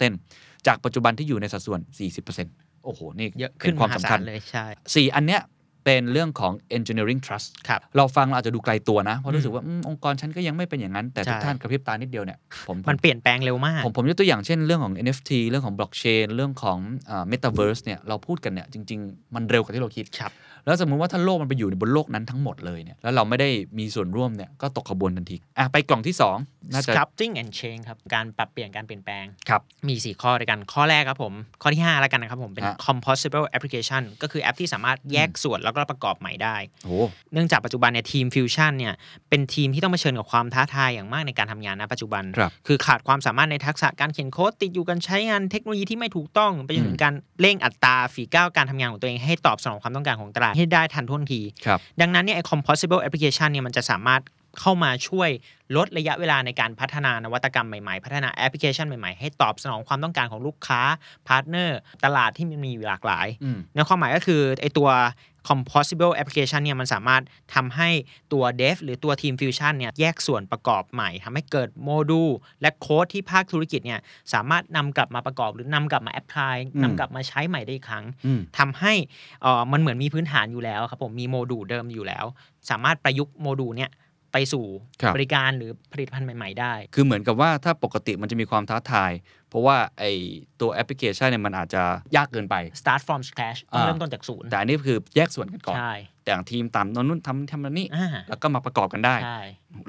95%จากปัจจุบันที่อยู่ในสัดส่วน 40% โอ้โห นี่เยอะเป็ขึ้นนความมหสำคัญศลเลยใช่สี่อันเนี้ยเป็นเรื่องของ engineering trust ครับเราฟังเราอาจจะดูไกลตัวนะ เพราะรู้สึกว่าอืมองค์กรฉันก็ยังไม่เป็นอย่างนั้น แต่ทุกใช่ท่านกระพริบตานิดเดียวเนี่ยผมผมมันเปลี่ยนแปลงเร็วมาก ผมผมยกตัวอย่างเช่นเรื่องของ NFT เรื่องของ blockchain เรื่องของอ่า metaverse เนี่ยเราพูดกันเนี่ยจริง ๆ มันเร็วกว่าที่เราคิดครับ แล้วสมมุติว่าถ้าโลกมันไปอยู่ในบนโลกนั้นทั้งหมดเลยเนี่ยแล้วเราไม่ได้มีส่วนร่วมเนี่ยก็ตกขบวนทันทีอะไปกล่องที่2น่าจะ sculpting and change ครับการปรับเปลี่ยนการเปลี่ยนแปลงครับมี 4 ข้อด้วยกันข้อแรกครับผมข้อที่5แล้วกันนะครับผมเป็นฮะ composable application ก็คือแอปที่สามารถแยกส่วนแล้วก็ประกอบใหม่ได้โอ้เนื่องจากปัจจุบันเนี่ยทีมฟิวชั่นเนี่ยเป็นทีมที่ต้องเผชิญกับความท้าทายอย่างมากในการทำงานณปัจจุบันครับคือขาดความสามารถในทักษะการเขียนโค้ดติดอยู่กันใช้งานเทคโนโลยีที่ไม่ถูกต้องไปจนถึงการเร่งอัตราฝีก้าวการทำงานของตัวเองให้ตอบสนองความต้องการของตลาดให้ได้ทันท่วงทีครับดังนั้นเนี่ยไอ้ composable application เนี่ยมันจะสามารถ เข้ามาช่วยลดระยะเวลาในการพัฒนานวัตกรรมใหม่ๆ พัฒนาแอปพลิเคชันใหม่ๆ ให้ตอบสนองความต้องการของลูกค้า partner ตลาดที่มันมีอยู่หลากหลายอืมในความหมายก็คือไอตัว composable application เนี่ยมันสามารถทำให้ตัว dev หรือตัวทีม fusion เนี่ยแยกส่วนประกอบใหม่ทำให้เกิดโมดูลและโค้ดที่ภาคธุรกิจเนี่ยสามารถนำกลับมาประกอบ หรือนำกลับมา apply อืมนำกลับมาใช้ใหม่ได้อีกครั้งอืมทำให้เอ่อมันเหมือนมีพื้นฐานอยู่แล้วครับผมมีโมดูลเดิมอยู่แล้ว สามารถประยุกต์โมดูลเนี่ย ไปสู่ครับบริการหรือผลิตภัณฑ์ใหม่ ๆ ได้ คือเหมือนกับว่าถ้าปกติมันจะมีความท้าทาย เพราะว่าไอตัวแอปพลิเคชันเนี่ยมันอาจจะยากเกินไป start from scratch ต้องอ่าเริ่มต้นจากศูนย์แต่อันนี้คือแยกส่วนกันก่อน ใช่แต่างทีมตามตอนนู้นทำทำอันนี้อ่าแล้วก็มาประกอบกันได้ใช่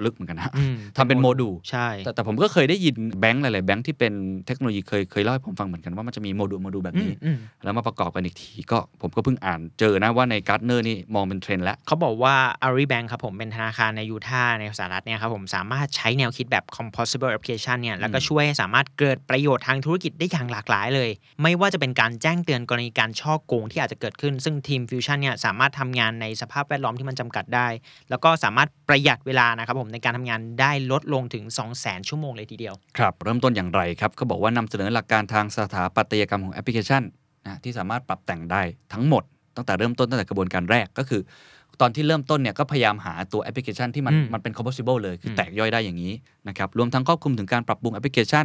ลึกเหมือนกันนะอืมทำเป็นโมดูลใช่แต่แต่ผมก็เคยได้ยินแบงค์หลายๆแบงค์ที่เป็นเทคโนโลยีเคยเคยเล่าให้ผมฟังเหมือนกันว่ามันจะมีโมดูลโมดูลแบบอืนี้มอืมแล้วมาประกอบกันอีกที ก็ผมก็เพิ่งอ่านเจอนะว่าใน Gartner นี่มองเป็นเทรนด์แล้วเขาบอกว่า Ally Bank ครับผมเป็นธนาคารในยูทาห์ในสหรัฐเนี่ยครับผมสามารถใช้แนวคิดแบบ composable application เนี่ยแล้วก็ช่วยให้สามารถเกิดประโยชน์ทางธุรกิจได้อย่างหลากหลายเลย ไม่ว่าจะเป็นการแจ้งเตือนกรณีการฉ้อโกงที่อาจจะเกิดขึ้น ซึ่งทีม Fusion เนี่ยสามารถทำงานในสภาพแวดล้อมที่มันจำกัดได้ แล้วก็สามารถประหยัดเวลานะครับผมในการทำงานได้ลดลงถึง 200,000 ชั่วโมงเลยทีเดียว ครับเริ่มต้นอย่างไรครับเขาบอกว่านำเสนอหลักการทางสถาปัตยกรรมของแอปพลิเคชันนะที่สามารถปรับแต่งได้ทั้งหมดตั้งแต่เริ่มต้นตั้งแต่กระบวนการแรกก็คือ ตอนที่เริ่มต้นเนี่ยก็พยายามหาตัวแอปพลิเคชันที่มันอืมมันเป็น composable เลยคืออมแตกย่อยได้อย่างนี้นะครับรวมทั้งครอบคลุมถึงการปรับปรุงแอปพลิเคชัน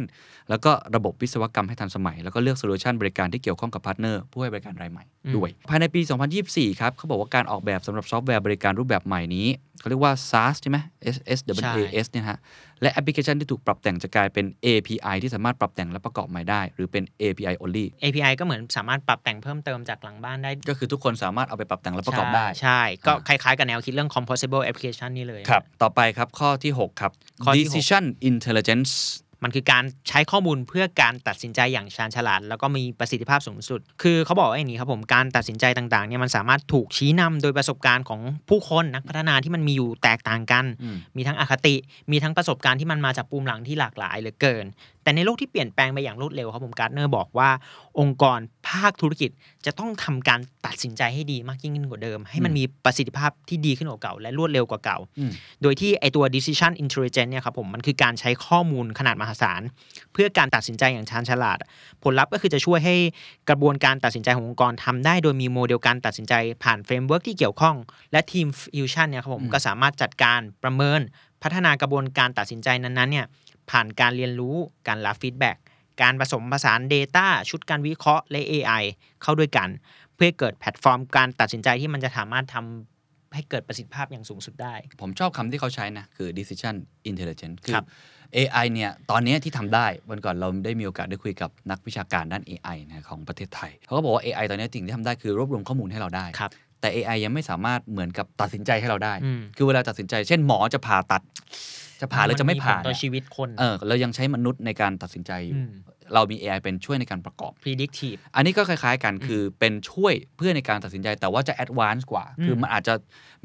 แล้วก็ระบบวิศวกรรมให้ทันสมัย แล้วก็เลือก solution บริการที่เกี่ยวข้องกับ partner ผู้ให้บริการรายใหม่ด้วย ภายในปี 2024 ครับเขาบอกว่าการออกแบบสำหรับซอฟต์แวร์บริการรูปแบบใหม่นี้เขาเรียกว่า SaaS ใช่ไหม S S W ใช่ A S เนี่ยฮะ และแอปพลิเคชันที่ถูกปรับแต่งจะกลายเป็น API ที่สามารถปรับแต่งและประกอบใหม่ได้ หรือเป็น API only API ก็เหมือนสามารถปรับแต่งเพิ่มเติมจากหลังบ้านได้ ก็คือทุกคนสามารถเอาไปปรับแต่งและประกอบได้ ใช่ใช่ก็อ่าคล้ายๆกับแนวคิดเรื่อง composable application นี่เลย ครับ ต่อไปครับข้อที่ 6 ครับข้อที่หก decision intelligence มันคือการใช้ข้อมูลเพื่อการตัดสินใจอย่างชาญฉลาด แล้วก็มีประสิทธิภาพสูงสุด คือเขาบอกว่าอย่างนี้ครับผมการตัดสินใจต่างๆเนี่ยมันสามารถถูกชี้นำโดยประสบการณ์ของผู้คนนักพัฒนาที่มันมีอยู่แตกต่างกันอืมมีทั้งอคติ มีทั้งประสบการณ์ที่มันมาจากปูมหลังที่หลากหลายเหลือเกิน แต่ในโลกที่เปลี่ยนแปลงไปอย่างรวดเร็วครับผม Gartner บอกว่า องค์กรภาคธุรกิจจะต้องทำการตัดสินใจให้ดีมากยิ่งขึ้นกว่าเดิม ให้มันมีประสิทธิภาพที่ดีขึ้นกว่าเก่า และรวดเร็วกว่าเก่าอืมโดยที่ไอตัว decision intelligence เนี่ยครับผมมันคือการใช้ข้อมูลขนาดมหาศาล เพื่อการตัดสินใจอย่างชาญฉลาด ผลลัพธ์ก็คือจะช่วยให้กระบวนการตัดสินใจขององค์กรทำได้ โดยมีโมเดลการตัดสินใจผ่าน framework ที่เกี่ยวข้อง และทีม Fusion เนี่ยครับผมอืมก็สามารถจัดการประเมินพัฒนากระบวนการตัดสินใจนั้นๆเนี่ย ผ่านการเรียนรู้ การรับ feedback การผสมผสาน Data ชุดการวิเคราะห์และ AI เข้าด้วยกัน เพื่อให้เกิดแพลตฟอร์มการตัดสินใจที่มันจะสามารถทำให้เกิดประสิทธิภาพอย่างสูงสุดได้ ผมชอบคำที่เขาใช้นะ คือ decision intelligence คือครับ AI เนี่ยตอนเนี้ยที่ทำได้ วันก่อนเราได้มีโอกาสได้คุยกับนักวิชาการด้าน AI นะของประเทศไทย เขาก็บอกว่า AI ตอนเนี้ยสิ่งที่ทำได้คือรวบรวมข้อมูลให้เราได้ครับ แต่ AI ยังไม่สามารถเหมือนกับตัดสินใจให้เราได้ อืมคือเวลาตัดสินใจ เช่นหมอจะผ่าตัด จะผ่าหรือจะไม่ผ่าผลต่อเนี่ยชีวิตคน เออเรายังใช้มนุษย์ในการตัดสินใจอยู่ อืม เรามี AI เป็นช่วยในการประกอบ predictive อันนี้ก็คล้าย ๆ กันคือเป็นช่วยเพื่อในการตัดสินใจ แต่ว่าจะแอดวานซ์กว่าอืมคือมันอาจจะ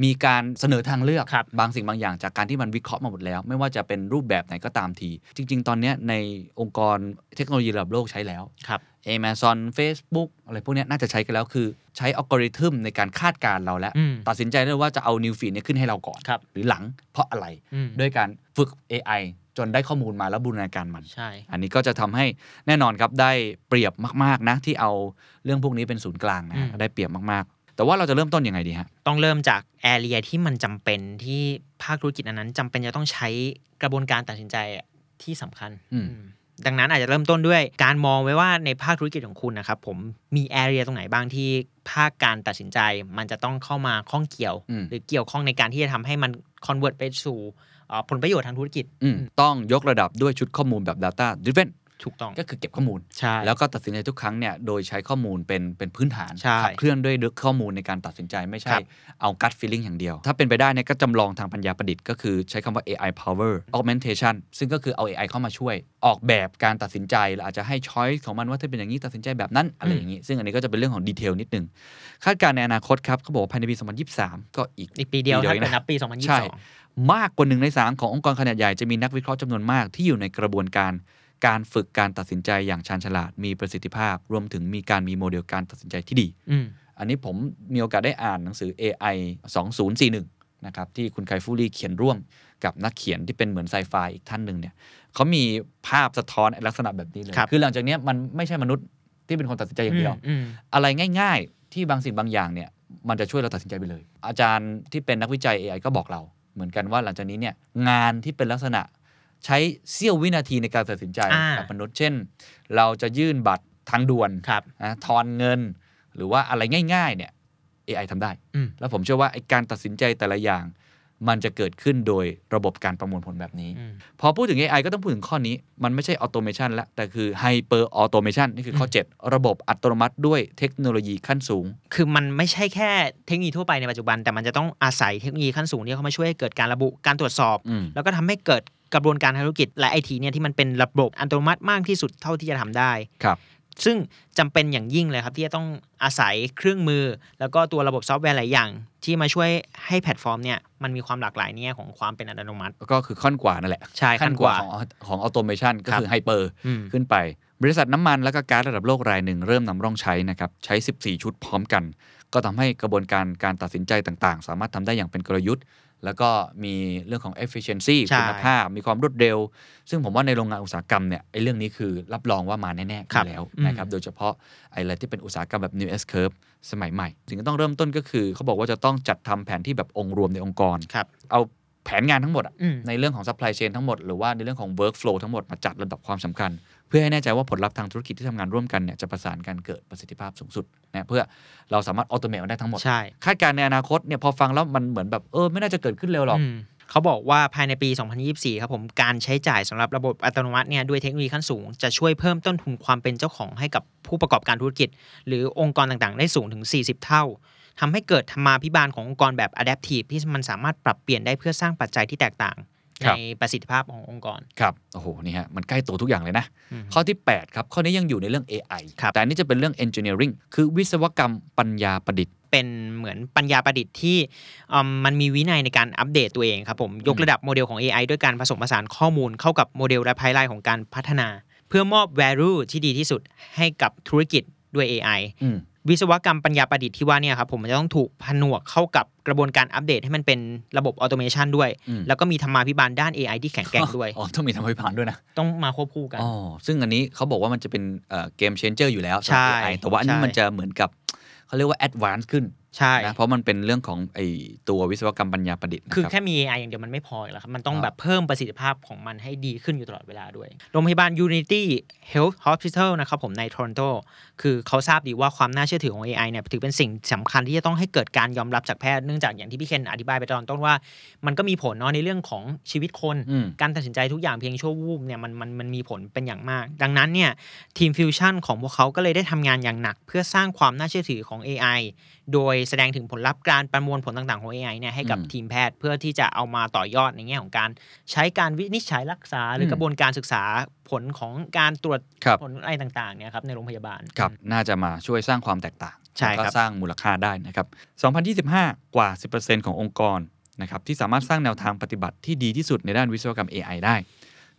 มีการเสนอทางเลือกครับบางสิ่งบางอย่างจากการที่มันวิเคราะห์มาหมดแล้ว ไม่ว่าจะเป็นรูปแบบไหนก็ตามที จริง ๆ ตอนเนี้ยในองค์กรเทคโนโลยีระดับโลกใช้แล้วครับ Amazon Facebook อะไรพวกเนี้ยน่าจะใช้กันแล้วคือใช้อัลกอริทึมในการคาดการณ์เราแล้วอืมตัดสินใจได้ว่าจะเอา news feed เนี่ยขึ้นให้เราก่อนครับหรือหลังเพราะอะไรอืมด้วยการฝึก AI จนได้ข้อมูลมาแล้วบูรณาการมันใช่อันนี้ก็จะทำให้แน่นอนครับได้เปรียบมาก ๆ นะ ที่เอาเรื่องพวกนี้เป็นศูนย์กลางนะฮะได้เปรียบมากๆ แต่ว่าเราจะเริ่มต้นยังไงดีฮะต้องเริ่มจากแอเรียที่มันจำเป็นที่ภาคธุรกิจอันนั้นจำเป็นจะต้องใช้กระบวนการตัดสินใจที่สำคัญอืมอืมดังนั้นอาจจะเริ่มต้นด้วยการมองไว้ว่าในภาคธุรกิจของคุณนะครับผมมี area ตรงไหนบ้างที่ภาคการตัดสินใจ มันจะต้องเข้ามาข้องเกี่ยวอืมหรือเกี่ยวข้องในการที่จะทำให้มัน convert ไปสู่เอ่อ ผลประโยชน์ทางธุรกิจอืมต้องยกระดับด้วยชุดข้อมูลแบบ Data Driven ถูกต้องก็คือเก็บข้อมูลใช่แล้วก็ตัดสินใจทุกครั้งเนี่ยโดยใช้ข้อมูลเป็นเป็นพื้นฐานใช่ขับเคลื่อนด้วยข้อมูลในการตัดสินใจไม่ใช่ครับเอา gut feeling อย่างเดียว ถ้าเป็นไปได้เนี่ยก็จำลองทางปัญญาประดิษฐ์ก็คือใช้คำว่า AI power augmentation ซึ่งก็คือเอา AI เข้ามาช่วย ออกแบบการตัดสินใจแล้วอาจจะให้ choice ของมันว่าถ้าเป็นอย่างนี้ตัดสินใจแบบนั้นอะไรอย่างนี้ ซึ่งอันนี้ก็จะเป็นเรื่องของดีเทลนิดนึงคาดการณ์ในอนาคตครับเขาบอกว่าภายในปี 2023 ก็อีกอีกปีเดียวปีเดียวถ้าเองนะเป็นนับปีใช่2022 มากกว่าหนึ่งในสามขององค์กรขนาดใหญ่จะมีนักวิเคราะห์จำนวนมากที่อยู่ในกระบวนการการฝึกการตัดสินใจอย่างชาญฉลาดมีประสิทธิภาพ รวมถึงมีการมีโมเดลการตัดสินใจที่ดีอืมอันนี้ผมมีโอกาสได้อ่านหนังสือ AI 2041นะครับที่คุณไคฟูรี่เขียนร่วมกับนักเขียนที่เป็นเหมือนไซไฟอีกท่านหนึ่งเนี่ยเขามีภาพสะท้อนลักษณะแบบนี้เลยครับคือหลังจากเนี้ยมันไม่ใช่มนุษย์ที่เป็นคนตัดสินใจอย่างเดียวอืมอะไรง่าย ๆ ที่บางสิ่งบางอย่างเนี่ยมันจะช่วยเราตัดสินใจไปเลย อาจารย์ที่เป็นนักวิจัย AI ก็บอกเรา เหมือนกันว่าหลังจากนี้เนี่ยงานที่เป็นลักษณะใช้เสี้ยววินาทีในการตัดสินใจอ่ากับมนุษย์เช่น เราจะยื่นบัตรทางด่วนครับนะทอนเงิน หรือว่าอะไรง่าย ๆ เนี่ย AI ทำได้อืมแล้วผมเชื่อว่าไอ้การตัดสินใจแต่ละอย่าง มันจะเกิดขึ้นโดยระบบการประมวลผลแบบนี้อืมพอพูดถึง AI ก็ต้องพูดถึงข้อนี้ มันไม่ใช่ automation แล้วแต่คือ hyper automation นี่คือข้อ 7 ระบบอัตโนมัติด้วยเทคโนโลยีขั้นสูง คือมันไม่ใช่แค่เทคโนโลยีทั่วไปในปัจจุบัน แต่มันจะต้องอาศัยเทคโนโลยีขั้นสูงที่เข้ามาช่วยให้เกิดการระบุการตรวจสอบอืมแล้วก็ทำให้เกิดกระบวนการทางธุรกิจและไอทีเนี่ยที่มันเป็นระบบอัตโนมัติมากที่สุดเท่าที่จะทำได้ครับ ซึ่งจำเป็นอย่างยิ่งเลยครับที่จะต้องอาศัยเครื่องมือ แล้วก็ตัวระบบซอฟต์แวร์หลายอย่าง ที่มาช่วยให้แพลตฟอร์มเนี่ยมันมีความหลากหลายในแง่ของความเป็นอัตโนมัติ ก็คือขั้นกว่านั่นแหละใช่ขั้ขั้นกว่าว่าของของ automation ก็คือครับ hyper อืมขึ้นไป บริษัทน้ำมันและก็ก๊าซระดับโลกรายหนึ่งเริ่มนำร่องใช้นะครับใช้ 14 ชุดพร้อมกัน ก็ทำให้กระบวนการการตัดสินใจต่างๆ สามารถทำได้อย่างเป็นกลยุทธ์ แล้วก็มีเรื่องของ efficiency ใช่คุณภาพ มีความรวดเร็ว ซึ่งผมว่าในโรงงานอุตสาหกรรมเนี่ยไอ้เรื่องนี้คือรับรองว่ามาแน่ๆอครับยู่แล้วอืมนะครับ โดยเฉพาะไอ้อะไรที่เป็นอุตสาหกรรมแบบ new S curve สมัยใหม่ สิ่งที่ต้องเริ่มต้นก็คือ เขาบอกว่าจะต้องจัดทำแผนที่แบบองค์รวมในองค์กรครับเอาแผนงานทั้งหมดอะอืมในเรื่องของ supply chain ทั้งหมด หรือว่าในเรื่องของ workflow ทั้งหมดมาจัดลำดับความสำคัญเพื่อให้แน่ใจว่าผลลัพธ์ทางธุรกิจที่ทำงานร่วมกันเนี่ยจะประสานกันเกิดประสิทธิภาพสูงสุดนะเพื่อเราสามารถ automate มันได้ทั้งหมดใช่คาดการณ์ในอนาคตเนี่ยพอฟังแล้วมันเหมือนแบบเออไม่น่าจะเกิดขึ้นเร็วหรอกอืมเขาบอกว่าภายในปี 2024 ครับผมการใช้จ่ายสำหรับระบบอัตโนมัติเนี่ยด้วยเทคโนโลยีขั้นสูง จะช่วยเพิ่มต้นทุนความเป็นเจ้าของให้กับผู้ประกอบการธุรกิจ หรือองค์กรต่างๆ ได้สูงถึง 40 เท่าทำให้เกิดธรรมาภิบาลขององค์กรแบบ adaptive ที่มันสามารถปรับเปลี่ยนได้เพื่อสร้างปัจจัยที่แตกต่างครั ในบประสิทธิภาพขององค์กร ครับ โอ้โห นี่ฮะ มันใกล้ตัวทุกอย่างเลยนะอืมข้อที่ 8 ครับ ข้อนี้ยังอยู่ในเรื่อง AI ครับแต่อันนี้จะเป็นเรื่อง engineering คือวิศวกรรมปัญญาประดิษฐ์เป็นเหมือนปัญญาประดิษฐ์ที่อืมมันมีวินัยในการอัปเดตตัวเองครับผม ยกระดับโมเดลของ AI ด้วยการผสมผสานข้อมูลเข้ากับโมเดลและ pipeline ของการพัฒนา เพื่อมอบ value ที่ดีที่สุดให้กับธุรกิจด้วย AI อืม วิศวกรรมปัญญาประดิษฐ์ที่ว่าเนี่ยครับผมมันจะต้องถูกผนวกเข้ากับกระบวนการอัปเดตให้มันเป็นระบบ automation ด้วยอืมแล้วก็มีธรรมาภิบาลด้าน AI ที่แข็งแกร่งด้วย อ๋อ ต้องมีทำให้ผ่านด้วยนะ ต้องมาควบคู่กัน อ๋อ ซึ่งอันนี้เขาบอกว่ามันจะเป็นgame changer อยู่แล้วสำหรับใช่ AI แต่ว่าอันนี้ใช่มันจะเหมือนกับเขาเรียกว่า advance ขึ้น ใช่นะเพราะมันเป็นเรื่องของไอตัววิศวกรรมปัญญาประดิษฐ์นะคือรับแค่มี AI อย่างเดียวมันไม่พออยู่แล้วครับ มันต้องครับแบบเพิ่มประสิทธิภาพของมันให้ดีขึ้นอยู่ตลอดเวลาด้วย โรงพยาบาล Unity Health Hospital นะครับผมในทอรอนโตคือเขาทราบดีว่าความน่าเชื่อถือของ AI เนี่ยถือเป็นสิ่งสำคัญที่จะต้องให้เกิดการยอมรับจากแพทย์เนื่องจากอย่างที่พี่เคนอธิบายไปตอนต้นว่า มันก็มีผลเนาะในเรื่องของชีวิตคนอืมการตัดสินใจทุกอย่างเพียงชั่ววูบเนี่ยมันมันมันมีผลเป็นอย่างมาก ดังนั้นเนี่ยทีมฟิวชั่นของพวกเขาก็เลยได้ทำงานอย่างหนัก เพื่อสร้างความน่าเชื่อถือของ AI โดยแสดงถึงผลลัพธ์การประมวลผลต่างๆของ AI เนี่ยให้กับอืมทีมแพทย์เพื่อที่จะเอามาต่อยอดในแง่ของการใช้การวินิจฉัยรักษา หรือมกระบวนการศึกษาผลของการตรวจครับผลอะไรต่างๆเนี่ยครับในโรงพยาบาลครับน่าจะมาช่วยสร้างความแตกต่างใช่แล้วก็ครับสร้างมูลค่าได้นะครับ 2025 กว่า 10%ขององค์กรนะครับที่สามารถสร้างแนวทางปฏิบัติที่ดีที่สุดในด้านวิศวกรรม AI ได้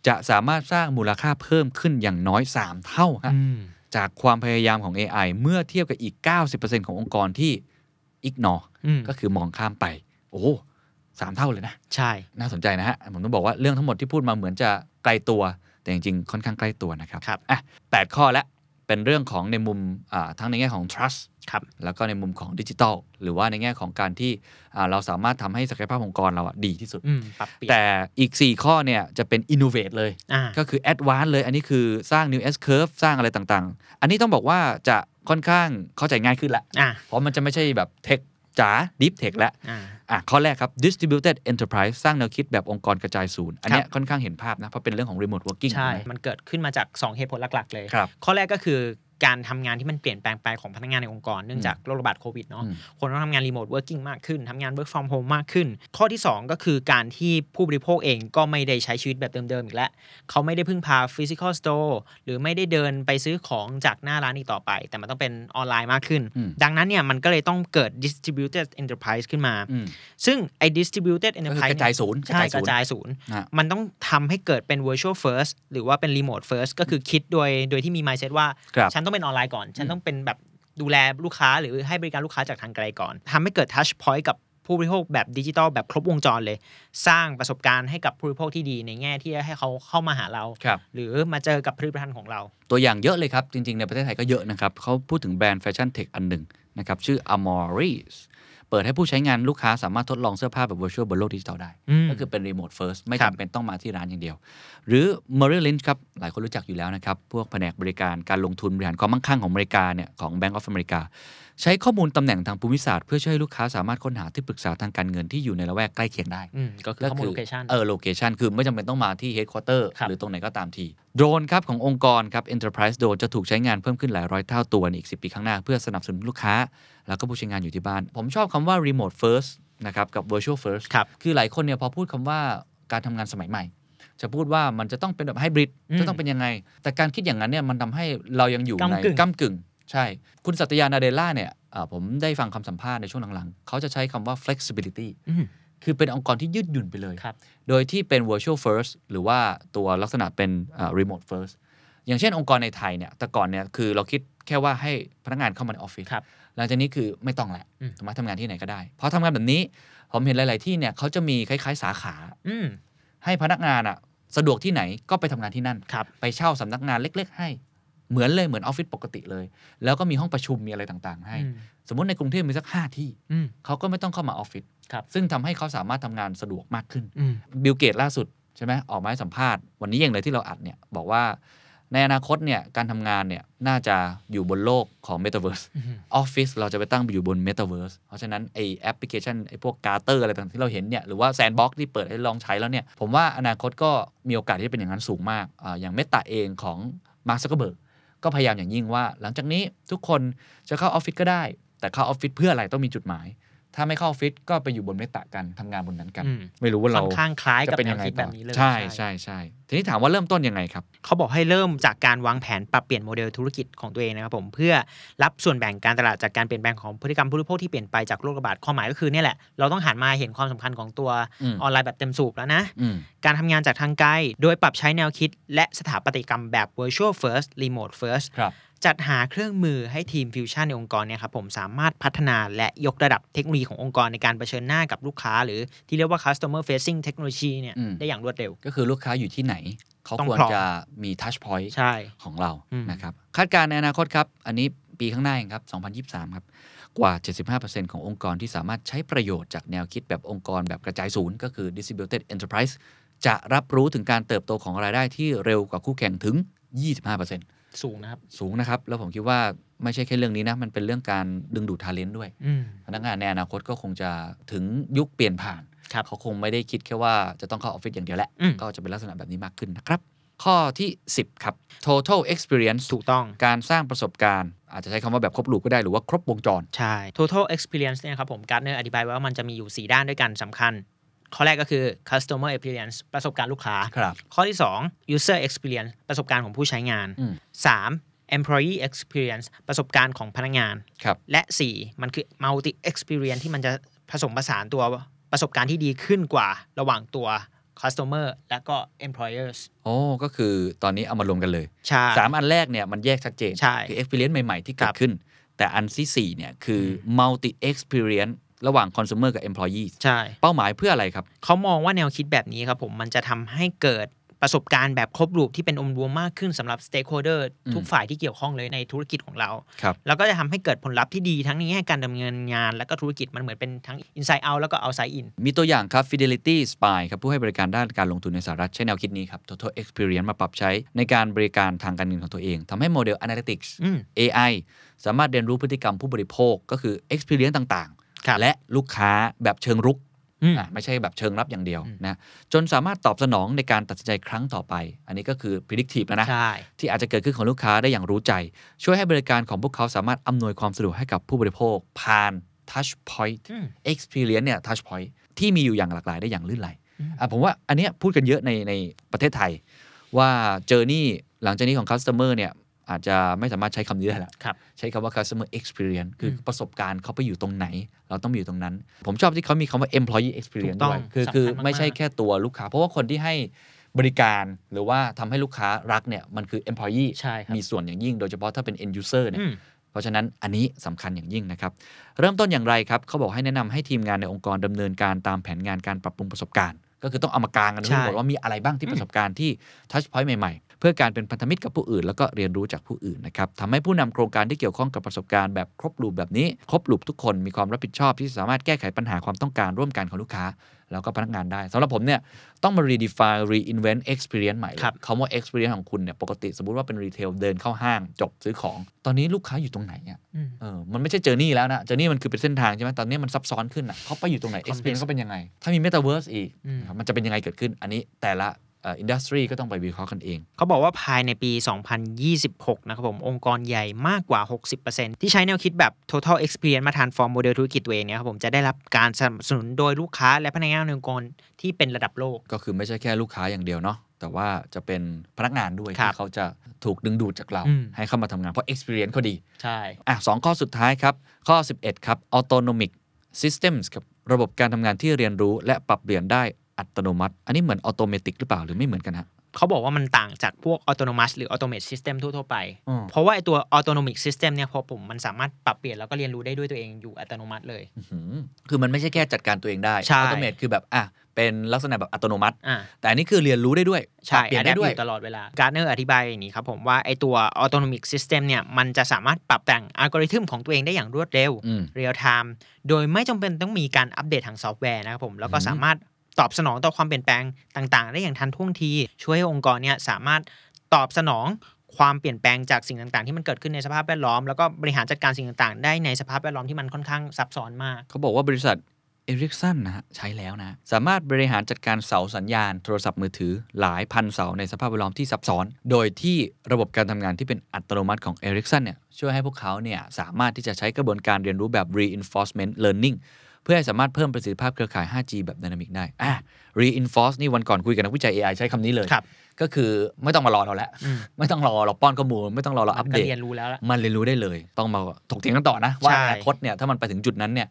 จะสามารถสร้างมูลค่าเพิ่มขึ้นอย่างน้อย 3 เท่าฮะอืม จากความพยายามของ AI เมื่อเทียบกับอีก 90%ขององค์กรที่ ignore อืมก็คือมองข้ามไป โอ้โหสามเท่าเลยนะ ใช่ น่าสนใจนะฮะ ผมต้องบอกว่าเรื่องทั้งหมดที่พูดมาเหมือนจะไกลตัว แต่จริงๆ ค่อนข้างใกล้ตัวนะครับครับอะแปดข้อแล้ว เป็นเรื่องของในมุมอ่าทั้งในแง่ของ trust ครับแล้วก็ในมุมของดิจิ t a ลหรือว่าในแง่ของการที่อ่าเราสามารถทำให้ศักยภาพองค์กรเราอะดีที่สุดอืมปรับเปลี่ยนแต่อีก 4 ข้อเนี่ยจะเป็น innovate เลยอ่าก็คือ advance เลย อันนี้คือสร้าง new S curve สร้างอะไรต่างๆ อันนี้ต้องบอกว่าจะค่อนข้างเข้าใจง่ายขึ้นละอ่าเพราะมันจะไม่ใช่แบบเทคจ๋า deep tech แล้ว อ่าอะข้อแรกครับ distributed enterprise สร้างแนวคิดแบบองค์กรกระจายศูนย์ อันเนี้ยครับค่อนข้างเห็นภาพนะ เพราะเป็นเรื่องของ remote working ใช่ถูกไหมมมันเกิดขึ้นมาจาก 2 เหตุผลหลัก ๆ เลยครับข้อแรกก็คือ การทำงานที่มันเปลี่ยนแปลงไปของพนักงานในองค์กรเนื่องจากโรคระบาดโควิดเนาะอืมคนต้องทำงาน remote working มากขึ้นทำงาน work from home มากขึ้น ข้อที่ 2 ก็คือการที่ผู้บริโภคเองก็ไม่ได้ใช้ชีวิตแบบเดิมๆอีกแล้ว เขาไม่ได้พึ่งพา physical store หรือไม่ได้เดินไปซื้อของจากหน้าร้านอีกต่อไป แต่มันต้องเป็นออนไลน์มากขึ้นอืมดังนั้นเนี่ยมันก็เลยต้องเกิด distributed enterprise ขึ้นมาอืมซึ่งไอ้ distributed ก็คือ enterprise กระจายศูนย์ใช่กระจายศูนย์นะมันต้องทำให้เกิดเป็น virtual first หรือว่าเป็น remote first ก็คือคิดโดยโดยที่มี mindset ว่าครับฉันต้องเป็นออนไลน์ก่อน ฉันต้องเป็นแบบดูแลลูกค้าหรือให้บริการลูกค้าจากทางไกลก่อนทำให้เกิด touch point กับผู้บริโภคแบบดิจิทัลแบบครบวงจรเลย สร้างประสบการณ์ให้กับผู้บริโภคที่ดีในแง่ที่จะให้เขาเข้ามาหาเราครับหรือมาเจอกับผลิตภัณฑ์ของเรา ตัวอย่างเยอะเลยครับ จริง ๆ ในประเทศไทยก็เยอะนะครับเขาพูดถึงแบรนด์แฟชั่นเทคอันหนึ่งนะครับ ชื่อ Amoris เปิดให้ผู้ใช้งานลูกค้าสามารถทดลองเสื้อผ้าแบบ virtual บนโลกดิจิทัลได้อืมก็คือเป็น remote first ไม่ครับจำเป็นต้องมาที่ร้านอย่างเดียว หรือ Merrill Lynch ครับ หลายคนรู้จักอยู่แล้วนะครับ พวกแผนกบริการการลงทุนบริหารความมั่งคั่งของอเมริกาเนี่ยของ Bank of America ใช้ข้อมูลตำแหน่งทางภูมิศาสตร์เพื่อช่วยให้ลูกค้าสามารถค้นหาที่ปรึกษาทางการเงินที่อยู่ในละแวกใกล้เคียงได้อืมก็คือข้อมูล location เออ location คือไม่จำเป็นต้องมาที่ headquarter ครับหรือตรงไหนก็ตามทีโดรนครับขององค์กรครับ enterprise drone จะถูกใช้งานเพิ่มขึ้นหลายร้อยเท่าตัวในอีก 10 ปีข้างหน้าเพื่อสนับสนุนลูกค้า แล้วก็ผู้ใช้งานอยู่ที่บ้าน ผมชอบคำว่า remote first นะครับกับ virtual first ครับคือหลายคนเนี่ยพอพูดคำว่าการทำงานสมัยใหม่ จะพูดว่ามันจะต้องเป็นแบบไฮบริดอืมจะต้องเป็นยังไง แต่การคิดอย่างนั้นเนี่ยมันทำให้เรายังอยู่ในก้ำกึ่งก้ากึ่ง ใช่ คุณสัตยานาเดล่าเนี่ยอ่าผมได้ฟังคำสัมภาษณ์ในช่วงหลังๆ เขาจะใช้คำว่า flexibility อืมคือเป็นองค์กรที่ยืดหยุ่นไปเลยครับโดยที่เป็น virtual first หรือว่าตัวลักษณะเป็นอ่า remote first อย่างเช่นองค์กรในไทยเนี่ย แต่ก่อนเนี่ยคือเราคิดแค่ว่าให้พนักงานเข้ามาในออฟฟิศครับ หลังจากนี้คือไม่ต้องแหละอืมสามารถทำงานที่ไหนก็ได้ เพราะทำงานแบบนี้ ผมเห็นหลาย ๆ ที่เนี่ยเขาจะมีคล้าย ๆ สาขาอืมให้พนักงานอะสะดวกที่ไหนก็ไปทำงานที่นั่นครับไปเช่าสำนักงานเล็ก ๆ ให้เหมือนเลยเหมือนออฟฟิศปกติเลย แล้วก็มีห้องประชุมมีอะไรต่างๆ ให้อืมสมมติในกรุงเทพมีสักห้าที่อืมเขาก็ไม่ต้องเข้ามาออฟฟิศครับซึ่งทำให้เขาสามารถทำงานสะดวกมากขึ้นอืมบิลเกตส์ล่าสุดใช่ไหมออกมาให้สัมภาษณ์วันนี้เองเลยที่เราอัดเนี่ยบอกว่า ในอนาคตเนี่ยการทำงานเนี่ยน่าจะอยู่บนโลกของ Metaverse อืมออฟฟิศเราจะไปตั้งอยู่บน Metaverse เพราะฉะนั้นไอแอปพลิเคชันไอพวก Gather อะไรต่างๆที่เราเห็นเนี่ยหรือว่า Sandbox ที่เปิดให้ลองใช้แล้วเนี่ยผมว่าอนาคตก็มีโอกาสที่จะเป็นอย่างนั้นสูงมากอาอย่าง Meta เองของมาร์คซักเกอร์เบิร์กก็พยายามอย่างยิ่งว่า หลังจากนี้ทุกคนจะเข้าออฟฟิศก็ได้ แต่เข้าออฟฟิศเพื่ออะไรต้องมีจุดหมาย ถ้าไม่เข้าออฟฟิศก็ไปอยู่บน Meta กันทำงานบนนั้นกันอืมไม่รู้ว่าเราจะเป็นยังไงต่อ ค่อนข้างคล้ายกับแนวคิดแบอบนี้เลยใช่ใช่ใช่ทีนี้ถามว่าเริ่มต้นยังไงครับ เขาบอกให้เริ่มจากการวางแผนปรับเปลี่ยนโมเดลธุรกิจของตัวเองนะครับผมเพื่อรับส่วนแบ่งการตลาดจากการเปลี่ยนแปลงของพฤติกรรมผู้บริโภคที่เปลี่ยนไปจากโรคระบาดความหมายก็คือเนี่ยแหละเราต้องหันมาเห็นความสำคัญของตัวอืมออนไลน์แบบเต็มสูบแล้วนะอืมการทำงานจากทางไกลโดยปรับใช้แนวคิด และสถาปัตยกรรมแบบ virtual first remote first ครับจัดหาเครื่องมือให้ทีมฟิวชั่นในองค์กรเนี่ยครับผมสามารถพัฒนาและยกระดับเทคโนโลยีขององค์กรในการเผชิญหน้ากับลูกค้า หรือที่เรียกว่า customer facing technology เนี่ยอืมได้อย่างรวดเร็ว ก็คือลูกค้าอยู่ที่ไหไหนเขาต้องควรพร้อมจะมี touchpoint ใช่ของเราอืมนะครับคาดการณ์ในอนาคตครับ อันนี้ปีข้างหน้าเองครับ 2023 ครับ กว่า 75%ขององค์กรที่สามารถใช้ประโยชน์จากแนวคิดแบบองค์กรแบบกระจายศูนย์ก็คือ distributed enterprise จะรับรู้ถึงการเติบโตของรายได้ที่เร็วกว่าคู่แข่งถึง 25% สูงนะครับ สูงนะครับ แล้วผมคิดว่าไม่ใช่แค่เรื่องนี้นะ มันเป็นเรื่องการดึงดูดทาเลนต์ด้วยอืมพนักงานในอนาคตก็คงจะถึงยุคเปลี่ยนผ่านครับเขาคงไม่ได้คิดแค่ว่าจะต้องเข้าออฟฟิศอย่างเดียวแหละอืมก็จะเป็นลักษณะแบบนี้มากขึ้นนะครับ ข้อที่ 10 ครับ total experience ถูกต้อง การสร้างประสบการณ์ อาจจะใช้คำว่าแบบครบลูกก็ได้หรือว่าครบวงจร ใช่ total experience เนี่ยครับผมการ์เนอร์อธิบายไว้ว่ามันจะมีอยู่ 4 ด้านด้วยกันสำคัญ ข้อแรกก็คือ customer experience ประสบการณ์ลูกค้าครับข้อที่ 2 user experience ประสบการณ์ของผู้ใช้งานอืม3 employee experience ประสบการณ์ของพนักงานครับและ 4 มันคือ multi experience ที่มันจะผสมผสานตัวประสบการณ์ที่ดีขึ้นกว่าระหว่างตัว customer และก็ employers โอ้ก็คือตอนนี้เอามารวมกันเลยใช่สามอันแรกเนี่ยมันแยกชัดเจนใช่คือ experience ใหม่ ๆ ที่เกิครัดบขึ้น แต่อันที่สี่เนี่ยคือ multi experience ระหว่าง consumer กับ employee ใช่ เป้าหมายเพื่ออะไรครับ เขามองว่าแนวคิดแบบนี้ครับผม มันจะทำให้เกิดประสบการณ์แบบครบรูปที่เป็นองค์รวมมากขึ้นสำหรับ stakeholder อืมทุกฝ่ายที่เกี่ยวข้องเลยในธุรกิจของเราครับแล้วก็จะทำให้เกิดผลลัพธ์ที่ดีทั้งในแง่การดำเนินงาน และก็ธุรกิจมันเหมือนเป็นทั้ง inside out แล้วก็ outside in มีตัวอย่างครับ Fidelity Spy ครับผู้ให้บริการด้านการลงทุนในสหรัฐใช้แนวคิดนี้ครับ Total Experience มาปรับใช้ในการบริการทางการเงินของตัวเองทำให้โมเดล Analytics อืม AI สามารถเรียนรู้พฤติกรรมผู้บริโภคก็คือ Experience ต่างครับๆ และลูกค้าแบบเชิงรุกอืมอะไม่ใช่แบบเชิงรับอย่างเดียวอืมนะจนสามารถตอบสนองในการตัดสินใจครั้งต่อไป อันนี้ก็คือ predictive แล้วนะใช่ที่อาจจะเกิดขึ้นของลูกค้าได้อย่างรู้ใจ ช่วยให้บริการของพวกเขาสามารถอำนวยความสะดวกให้กับผู้บริโภค ผ่าน touch point อืม experience เนี่ย touch point ที่มีอยู่อย่างหลากหลายได้อย่างลื่นไหลอืมอะผมว่าอันเนี้ยพูดกันเยอะในในประเทศไทย ว่าเจอร์นี่หลังจากนี้ของ customer เนี่ย อาจจะไม่สามารถใช้คำนี้ได้แล้วครับใช้คำว่า customer experience คืออมประสบการณ์เขาไปอยู่ตรงไหน เราต้องไปอยู่ตรงนั้น ผมชอบที่เขามีคำว่า employee ถู experience กต้องด้วยคือสำคัญคือมากๆไม่ใช่แค่ตัวลูกค้า เพราะว่าคนที่ให้บริการหรือว่าทำให้ลูกค้ารักเนี่ยมันคือ employee ใช่ครับมีส่วนอย่างยิ่ง โดยเฉพาะถ้าเป็น end user เนี่ยอืมเพราะฉะนั้นอันนี้สำคัญอย่างยิ่งนะครับ เริ่มต้นอย่างไรครับ เขาบอกให้แนะนำให้ทีมงานในองค์กรดำเนินการตามแผนงานการปรับปรุงประสบการณ์ ก็คือต้องเอามากางกันใช่ทั้งหมดว่ามีอะไรบ้างที่ประสบการณ์ที่ทัชพอยต์ใหม่ เพื่อการเป็นพันธมิตรกับผู้อื่น แล้วก็เรียนรู้จากผู้อื่นนะครับทำให้ผู้นำโครงการที่เกี่ยวข้องกับประสบการณ์แบบครบลูปแบบนี้ ครบลูปทุกคนมีความรับผิดชอบที่สามารถแก้ไขปัญหาความต้องการร่วมกันของลูกค้า แล้วก็พนักงานได้สำหรับผมเนี่ยต้องมา redefine reinvent experience ใหม่เลยครับคำว่า experience ของคุณเนี่ยปกติสมมุติว่าเป็นรีเทลเดินเข้าห้าง จบซื้อของ ตอนนี้ลูกค้าอยู่ตรงไหนอะอืมเออมันไม่ใช่ journey แล้วนะ journey มันคือเป็นเส้นทางใช่ไหมตอนนี้มันซับซ้อนขึ้นอะเขาไปอยู่ตรงไหน Complex experience เขาเป็นยังไง ถ้ามี metaverse อีกอืมนะครับมันจะเป็นยังไงเกิดขึ้นอันนี้แต่ละ industry ก็ต้องไปวิเคราะห์กันเอง เขาบอกว่าภายในปี 2026 นะครับผม องค์กรใหญ่มากกว่า 60%ที่ใช้แนวคิดแบบ total experience มา transform model ธุรกิจตัวเองเนี่ยครับผมจะได้รับการสนับสนุนโดยลูกค้าและพนักงานในองค์กรที่เป็นระดับโลก ก็คือไม่ใช่แค่ลูกค้าอย่างเดียวเนาะแต่ว่าจะเป็นพนักงานด้วยครับที่เขาจะถูกดึงดูดจากเราอืมให้เข้ามาทำงานเพราะ experience เขาดี ใช่อะสองข้อสุดท้ายครับ ข้อ 11 ครับ autonomic systems ครับระบบการทำงานที่เรียนรู้และปรับเปลี่ยนได้ อัตโนมัติ อันนี้เหมือน automatic หรือเปล่าหรือไม่เหมือนกันฮะเขาบอกว่ามันต่างจากพวก autonomous หรือ automate system ทั่ว ๆ ไปอืมเพราะว่าไอตัว autonomic system เนี่ยพอผมมันสามารถปรับเปลี่ยนแล้วก็เรียนรู้ได้ด้วยตัวเองอยู่อัตโนมัติเลยอื้อหือคือมันไม่ใช่แค่จัดการตัวเองได้ใช่ automate คือแบบอะเป็นลักษณะแบบอัตโนมัติอ่าแต่อันนี้คือเรียนรู้ได้ด้วยใช่ปรับเปลี่ยนได้ adapt ด้วยอยู่ตลอดเวลา Gartner อธิบายอย่างนี้ครับผมว่าไอตัว autonomic system เนี่ยมันจะสามารถปรับแต่งอัลกอริทึมของตัวเองได้อย่างรวดเร็วอืม real-time โดยไม่จำเป็นต้องมีการอัปเดตทางซอฟต์แวร์นะครับผมแล้วก็อืมสามารถ ตอบสนองต่อความเปลี่ยนแปลงต่างๆ ได้อย่างทันท่วงที ช่วยให้องค์กรเนี่ยสามารถตอบสนองความเปลี่ยนแปลงจากสิ่งต่างๆ ที่มันเกิดขึ้นในสภาพแวดล้อม แล้วก็บริหารจัดการสิ่งต่างๆ ได้ในสภาพแวดล้อมที่มันค่อนข้างซับซ้อนมาก เขาบอกว่าบริษัทเอริกสันนะฮะใช้แล้วนะ สามารถบริหารจัดการเสาสัญญาณโทรศัพท์มือถือหลายพันเสาในสภาพแวดล้อมที่ซับซ้อน โดยที่ระบบการทำงานที่เป็นอัตโนมัติของเอริกสันเนี่ยช่วยให้พวกเขาเนี่ยสามารถที่จะใช้กระบวนการเรียนรู้แบบ reinforcement learning เพื่อให้สามารถเพิ่มประสิทธิภาพเครือข่าย 5G แบบดินามิกได้อะ reinforce นี่วันก่อนคุยกับนักวิจัย AI ใช้คำนี้เลยครับก็คือไม่ต้องมารอเราแล้วอืมไม่ต้องรอเราป้อนข้อมูล ไม่ต้องรอเราอัปก็เดตเรียนรู้แล้วละมันเรียนรู้ได้เลย ต้องมาถกเถียงกันต่อนะ ว่าใช่อนาคตเนี่ยถ้ามันไปถึงจุดนั้นเนี่ย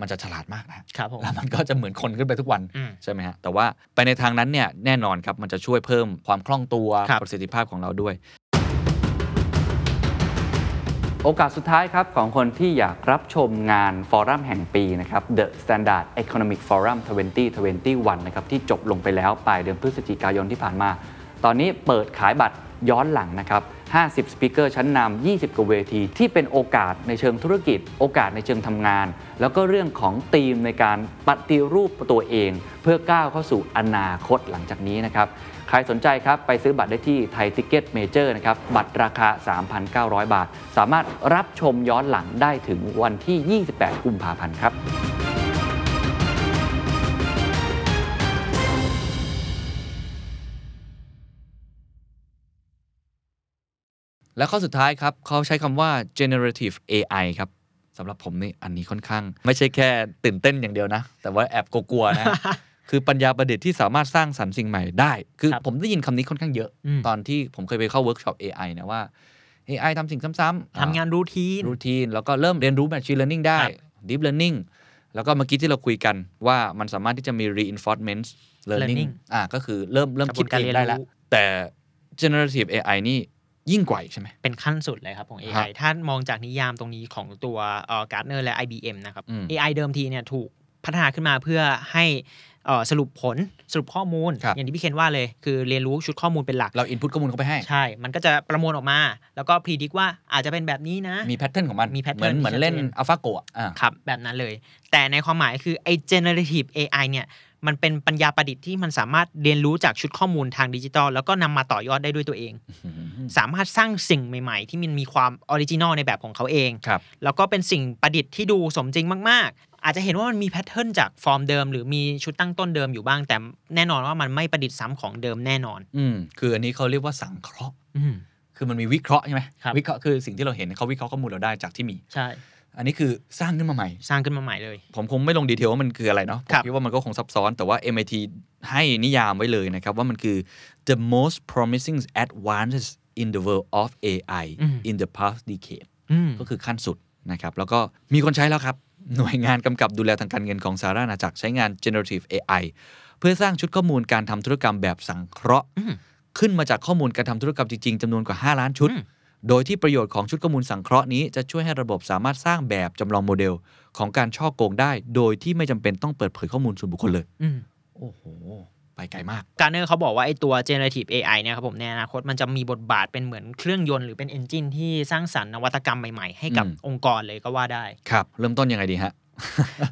มันจะฉลาดมากนะครับผมแล้วมันก็จะเหมือนคนขึ้นไปทุกวันอืมใช่ไหมฮะ แต่ว่าไปในทางนั้นเนี่ยแน่นอนครับ มันจะช่วยเพิ่มความคล่องตัวครับประสิทธิภาพของเราด้วย โอกาสสุดท้ายครับของคนที่อยากรับชมงานฟอรัมแห่งปีนะครับ The Standard Economic Forum 2021 นะครับที่จบลงไปแล้วปลายเดือนพฤศจิกายนที่ผ่านมา ตอนนี้เปิดขายบัตรย้อนหลังนะครับ 50 speaker ชั้นนำ 20 กว่าเวที ที่เป็นโอกาสในเชิงธุรกิจ โอกาสในเชิงทำงาน แล้วก็เรื่องของธีมในการปฏิรูปตัวเอง เพื่อก้าวเข้าสู่อนาคตหลังจากนี้นะครับ ใครสนใจครับไปซื้อบัตรได้ที่ Thaiticketmajor นะครับ บัตรราคา 3,900 บาท สามารถรับชมย้อนหลังได้ถึงวันที่ 28 กุมภาพันธ์ครับแล้วข้อสุดท้ายครับเขาใช้คำว่า generative AI ครับสำหรับผมนี่อันนี้ค่อนข้าง ไม่ใช่แค่ตื่นเต้นอย่างเดียวนะ แต่ว่าแอบกลัวๆนะ คือปัญญาประดิษฐ์ที่สามารถสร้างสรรค์สิ่งใหม่ได้ คือครับผมได้ยินคำนี้ค่อนข้างเยอะอืมตอนที่ผมเคยไปเข้าเวิร์กช็อป AI นะว่า AI ทำสิ่งซ้ำๆทำงาน routine routine แล้วก็เริ่มเรียนรู้ Machine Learning ได้ครับ Deep Learning แล้วก็เมื่อกี้ที่เราคุยกันว่ามันสามารถที่จะมี Reinforcement Learning Learning อ่าก็คือเริ่มเริ่มคิดเองได้แล้วกระบวนการเรียนรู้แต่ Generative AI นี่ยิ่งกว่าอีกใช่ไหม เป็นขั้นสุดเลยครับของครั AI บถ้ามองจากนิยามตรงนี้ของตัวเอ่อ Gartner และ IBM นะครับอืม AI เดิมทีเนี่ยถูกพัฒนาขึ้นมาเพื่อให้เอ่อ สรุปผลสรุปข้อมูลครับอย่างที่พี่เคนว่าเลย คือเรียนรู้ชุดข้อมูลเป็นหลัก เรา input ข้อมูลเข้าไปให้ ใช่ มันก็จะประมวลออกมา แล้วก็พ e ดิกว่าอาจจะเป็นแบบนี้นะ มีแพทเทิร์นของมัน มี pattern เหมือนเหมือนที่ชัดเจนเล่น AlphaGo อะอ่าครับ แบบนั้นเลย แต่ในความหมายคือไอ้ generative AI เนี่ยมันเป็นปัญญาประดิษฐ์ที่มันสามารถเรียนรู้จากชุดข้อมูลทางดิจิทัลแล้วก็นำมาต่อยอดได้ด้วยตัวเอง สามารถสร้างสิ่งใหม่ ๆ ที่มันมีความ original ในแบบของเขาเองครับแล้วก็เป็นสิ่งประดิษฐ์ที่ดูสมจริงมากๆ อาจจะเห็นว่ามันมี pattern จากฟอร์มเดิม หรือมีชุดตั้งต้นเดิมอยู่บ้าง แต่แน่นอนว่ามันไม่ประดิษฐ์ซ้ำของเดิมแน่นอน อืมคืออันนี้เขาเรียกว่าสังเคราะห์อืมคือมันมีวิเคราะห์ใช่ไหมครับวิเคราะห์คือสิ่งที่เราเห็นเขาวิเคราะห์ข้อมูลเราได้จากที่มีใช่อันนี้คือสร้างขึ้นมาใหม่ สร้างขึ้นมาใหม่เลย ผมคงไม่ลงดีเทลว่ามันคืออะไรเนาะผมครับคิดว่ามันก็คงซับซ้อนแต่ว่า MIT ให้นิยามไว้เลยนะครับว่ามันคือ the most promising advances in the world of AI in the past decade อืมก็คือขั้นสุดนะครับ แล้วก็มีคนใช้แล้วครับ หน่วยงานกำกับดูแลทางการเงินของสหราชอาณาจักรใช้งาน generative AI เพื่อสร้างชุดข้อมูลการทำธุรกรรมแบบสังเคราะห์อืมขึ้นมาจากข้อมูลการทำธุรกรรมจริงๆจำนวนกว่า 5 ล้านชุดอืมโดยที่ประโยชน์ของชุดข้อมูลสังเคราะห์นี้จะช่วยให้ระบบสามารถสร้างแบบจำลองโมเดลของการช่อโกงได้ โดยที่ไม่จำเป็นต้องเปิดเผยข้อมูลส่วนบุคคลเลยอืมโอ้โห ไปไกลมากการเนอร์เขาบอกว่าไอตัว generative AI เนี่ยครับผมในอนาคตมันจะมีบทบาทเป็นเหมือนเครื่องยนต์หรือเป็น engine ที่สร้างสรรค์นวัตกรรมใหม่ ๆ ให้กับอืมองค์กรเลยก็ว่าได้ครับ เริ่มต้นยังไงดีฮะ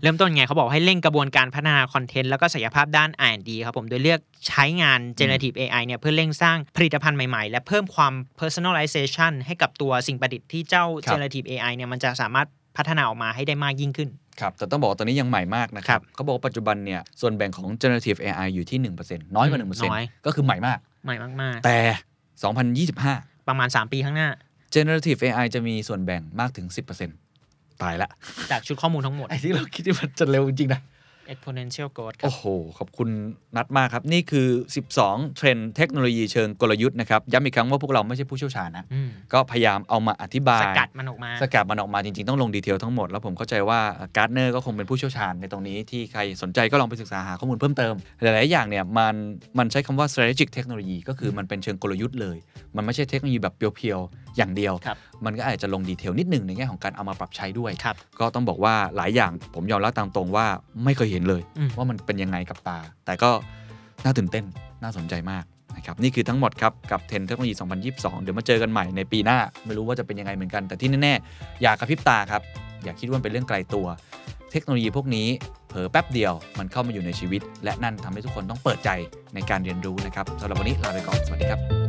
เริ่มต้นไงเขาบอกให้เร่งกระบวนการพัฒนาคอนเทนต์แล้วก็ศักยภาพด้าน R&D ครับผม โดยเลือกใช้งาน generative AI เนี่ยเพื่อเร่งสร้างผลิตภัณฑ์ใหม่ๆ และเพิ่มความ personalization ให้กับตัวสิ่งประดิษฐ์ที่เจ้าครับ generative AI เนี่ยมันจะสามารถ พัฒนาออกมาให้ได้มากยิ่งขึ้นครับแต่ต้องบอกว่าตอนนี้ยังใหม่มากนะคครัรับบเขาบอกว่าปัจจุบันเนี่ยส่วนแบ่งของ generative AI อยู่ที่ 1%น้อยกว่าอืมน้อย1%ก็คือใหม่มาก ใหม่มากแต่ 2025ๆประมาณ 3 ปีข้างหน้า generative AI จะมีส่วนแบ่งมากถึง 10%ตายละ จากชุดข้อมูลทั้งหมด ไอ้ที่เราคิดว่ามันจะเร็วจริงๆนะ exponential growth ครัโอ้บโห ขอบคุณนัดมากครับ นี่คือ 12 เทรนด์เทคโนโลยีเชิงกลยุทธ์นะครับ ย้ำอีกครั้งว่าพวกเราไม่ใช่ผู้เชี่ยวชาญนะ อืมก็พยายามเอามาอธิบาย สกัดมันออกมา สกัดมันออกมาจริง ๆ ต้องลง detail ทั้งหมด แล้วผมเข้าใจว่า Gartner ก็คงเป็นผู้เชี่ยวชาญในตรงนี้ที่ใครสนใจก็ลองไปศึกษาหาข้อมูลเพิ่มเติม หลาย ๆ อย่างเนี่ยมันมันใช้คำว่า strategic technology ก็คือมันเป็นเชิงกลยุทธ์เลย มันไม่ใช่เทคโนโลยีแบบ pure ๆอย่างเดียวครับมันก็อาจจะลง detail นิดหนึ่งในแง่ของการเอามาปรับใช้ด้วยครับก็ต้องบอกว่าหลายอย่างผมยอมรับตามตรงว่าไม่เคยเห็นเลยอืมว่ามันเป็นยังไงกับตา แต่ก็น่าตื่นเต้นน่าสนใจมากนะครับนี่คือทั้งหมดครับ กับเทรนด์เทคโนโลยี 2022 เดี๋ยวมาเจอกันใหม่ในปีหน้า ไม่รู้ว่าจะเป็นยังไงเหมือนกัน แต่ที่แน่ๆ อย่ากระพริบตาครับ อย่าคิดว่ามันเป็นเรื่องไกลตัว เทคโนโลยีพวกนี้เผลอแป๊บเดียวมันเข้ามาอยู่ในชีวิต และนั่นทำให้ทุกคนต้องเปิดใจในการเรียนรู้นะครับสำหรับวันนี้ลาไปก่อนสวัสดีครับ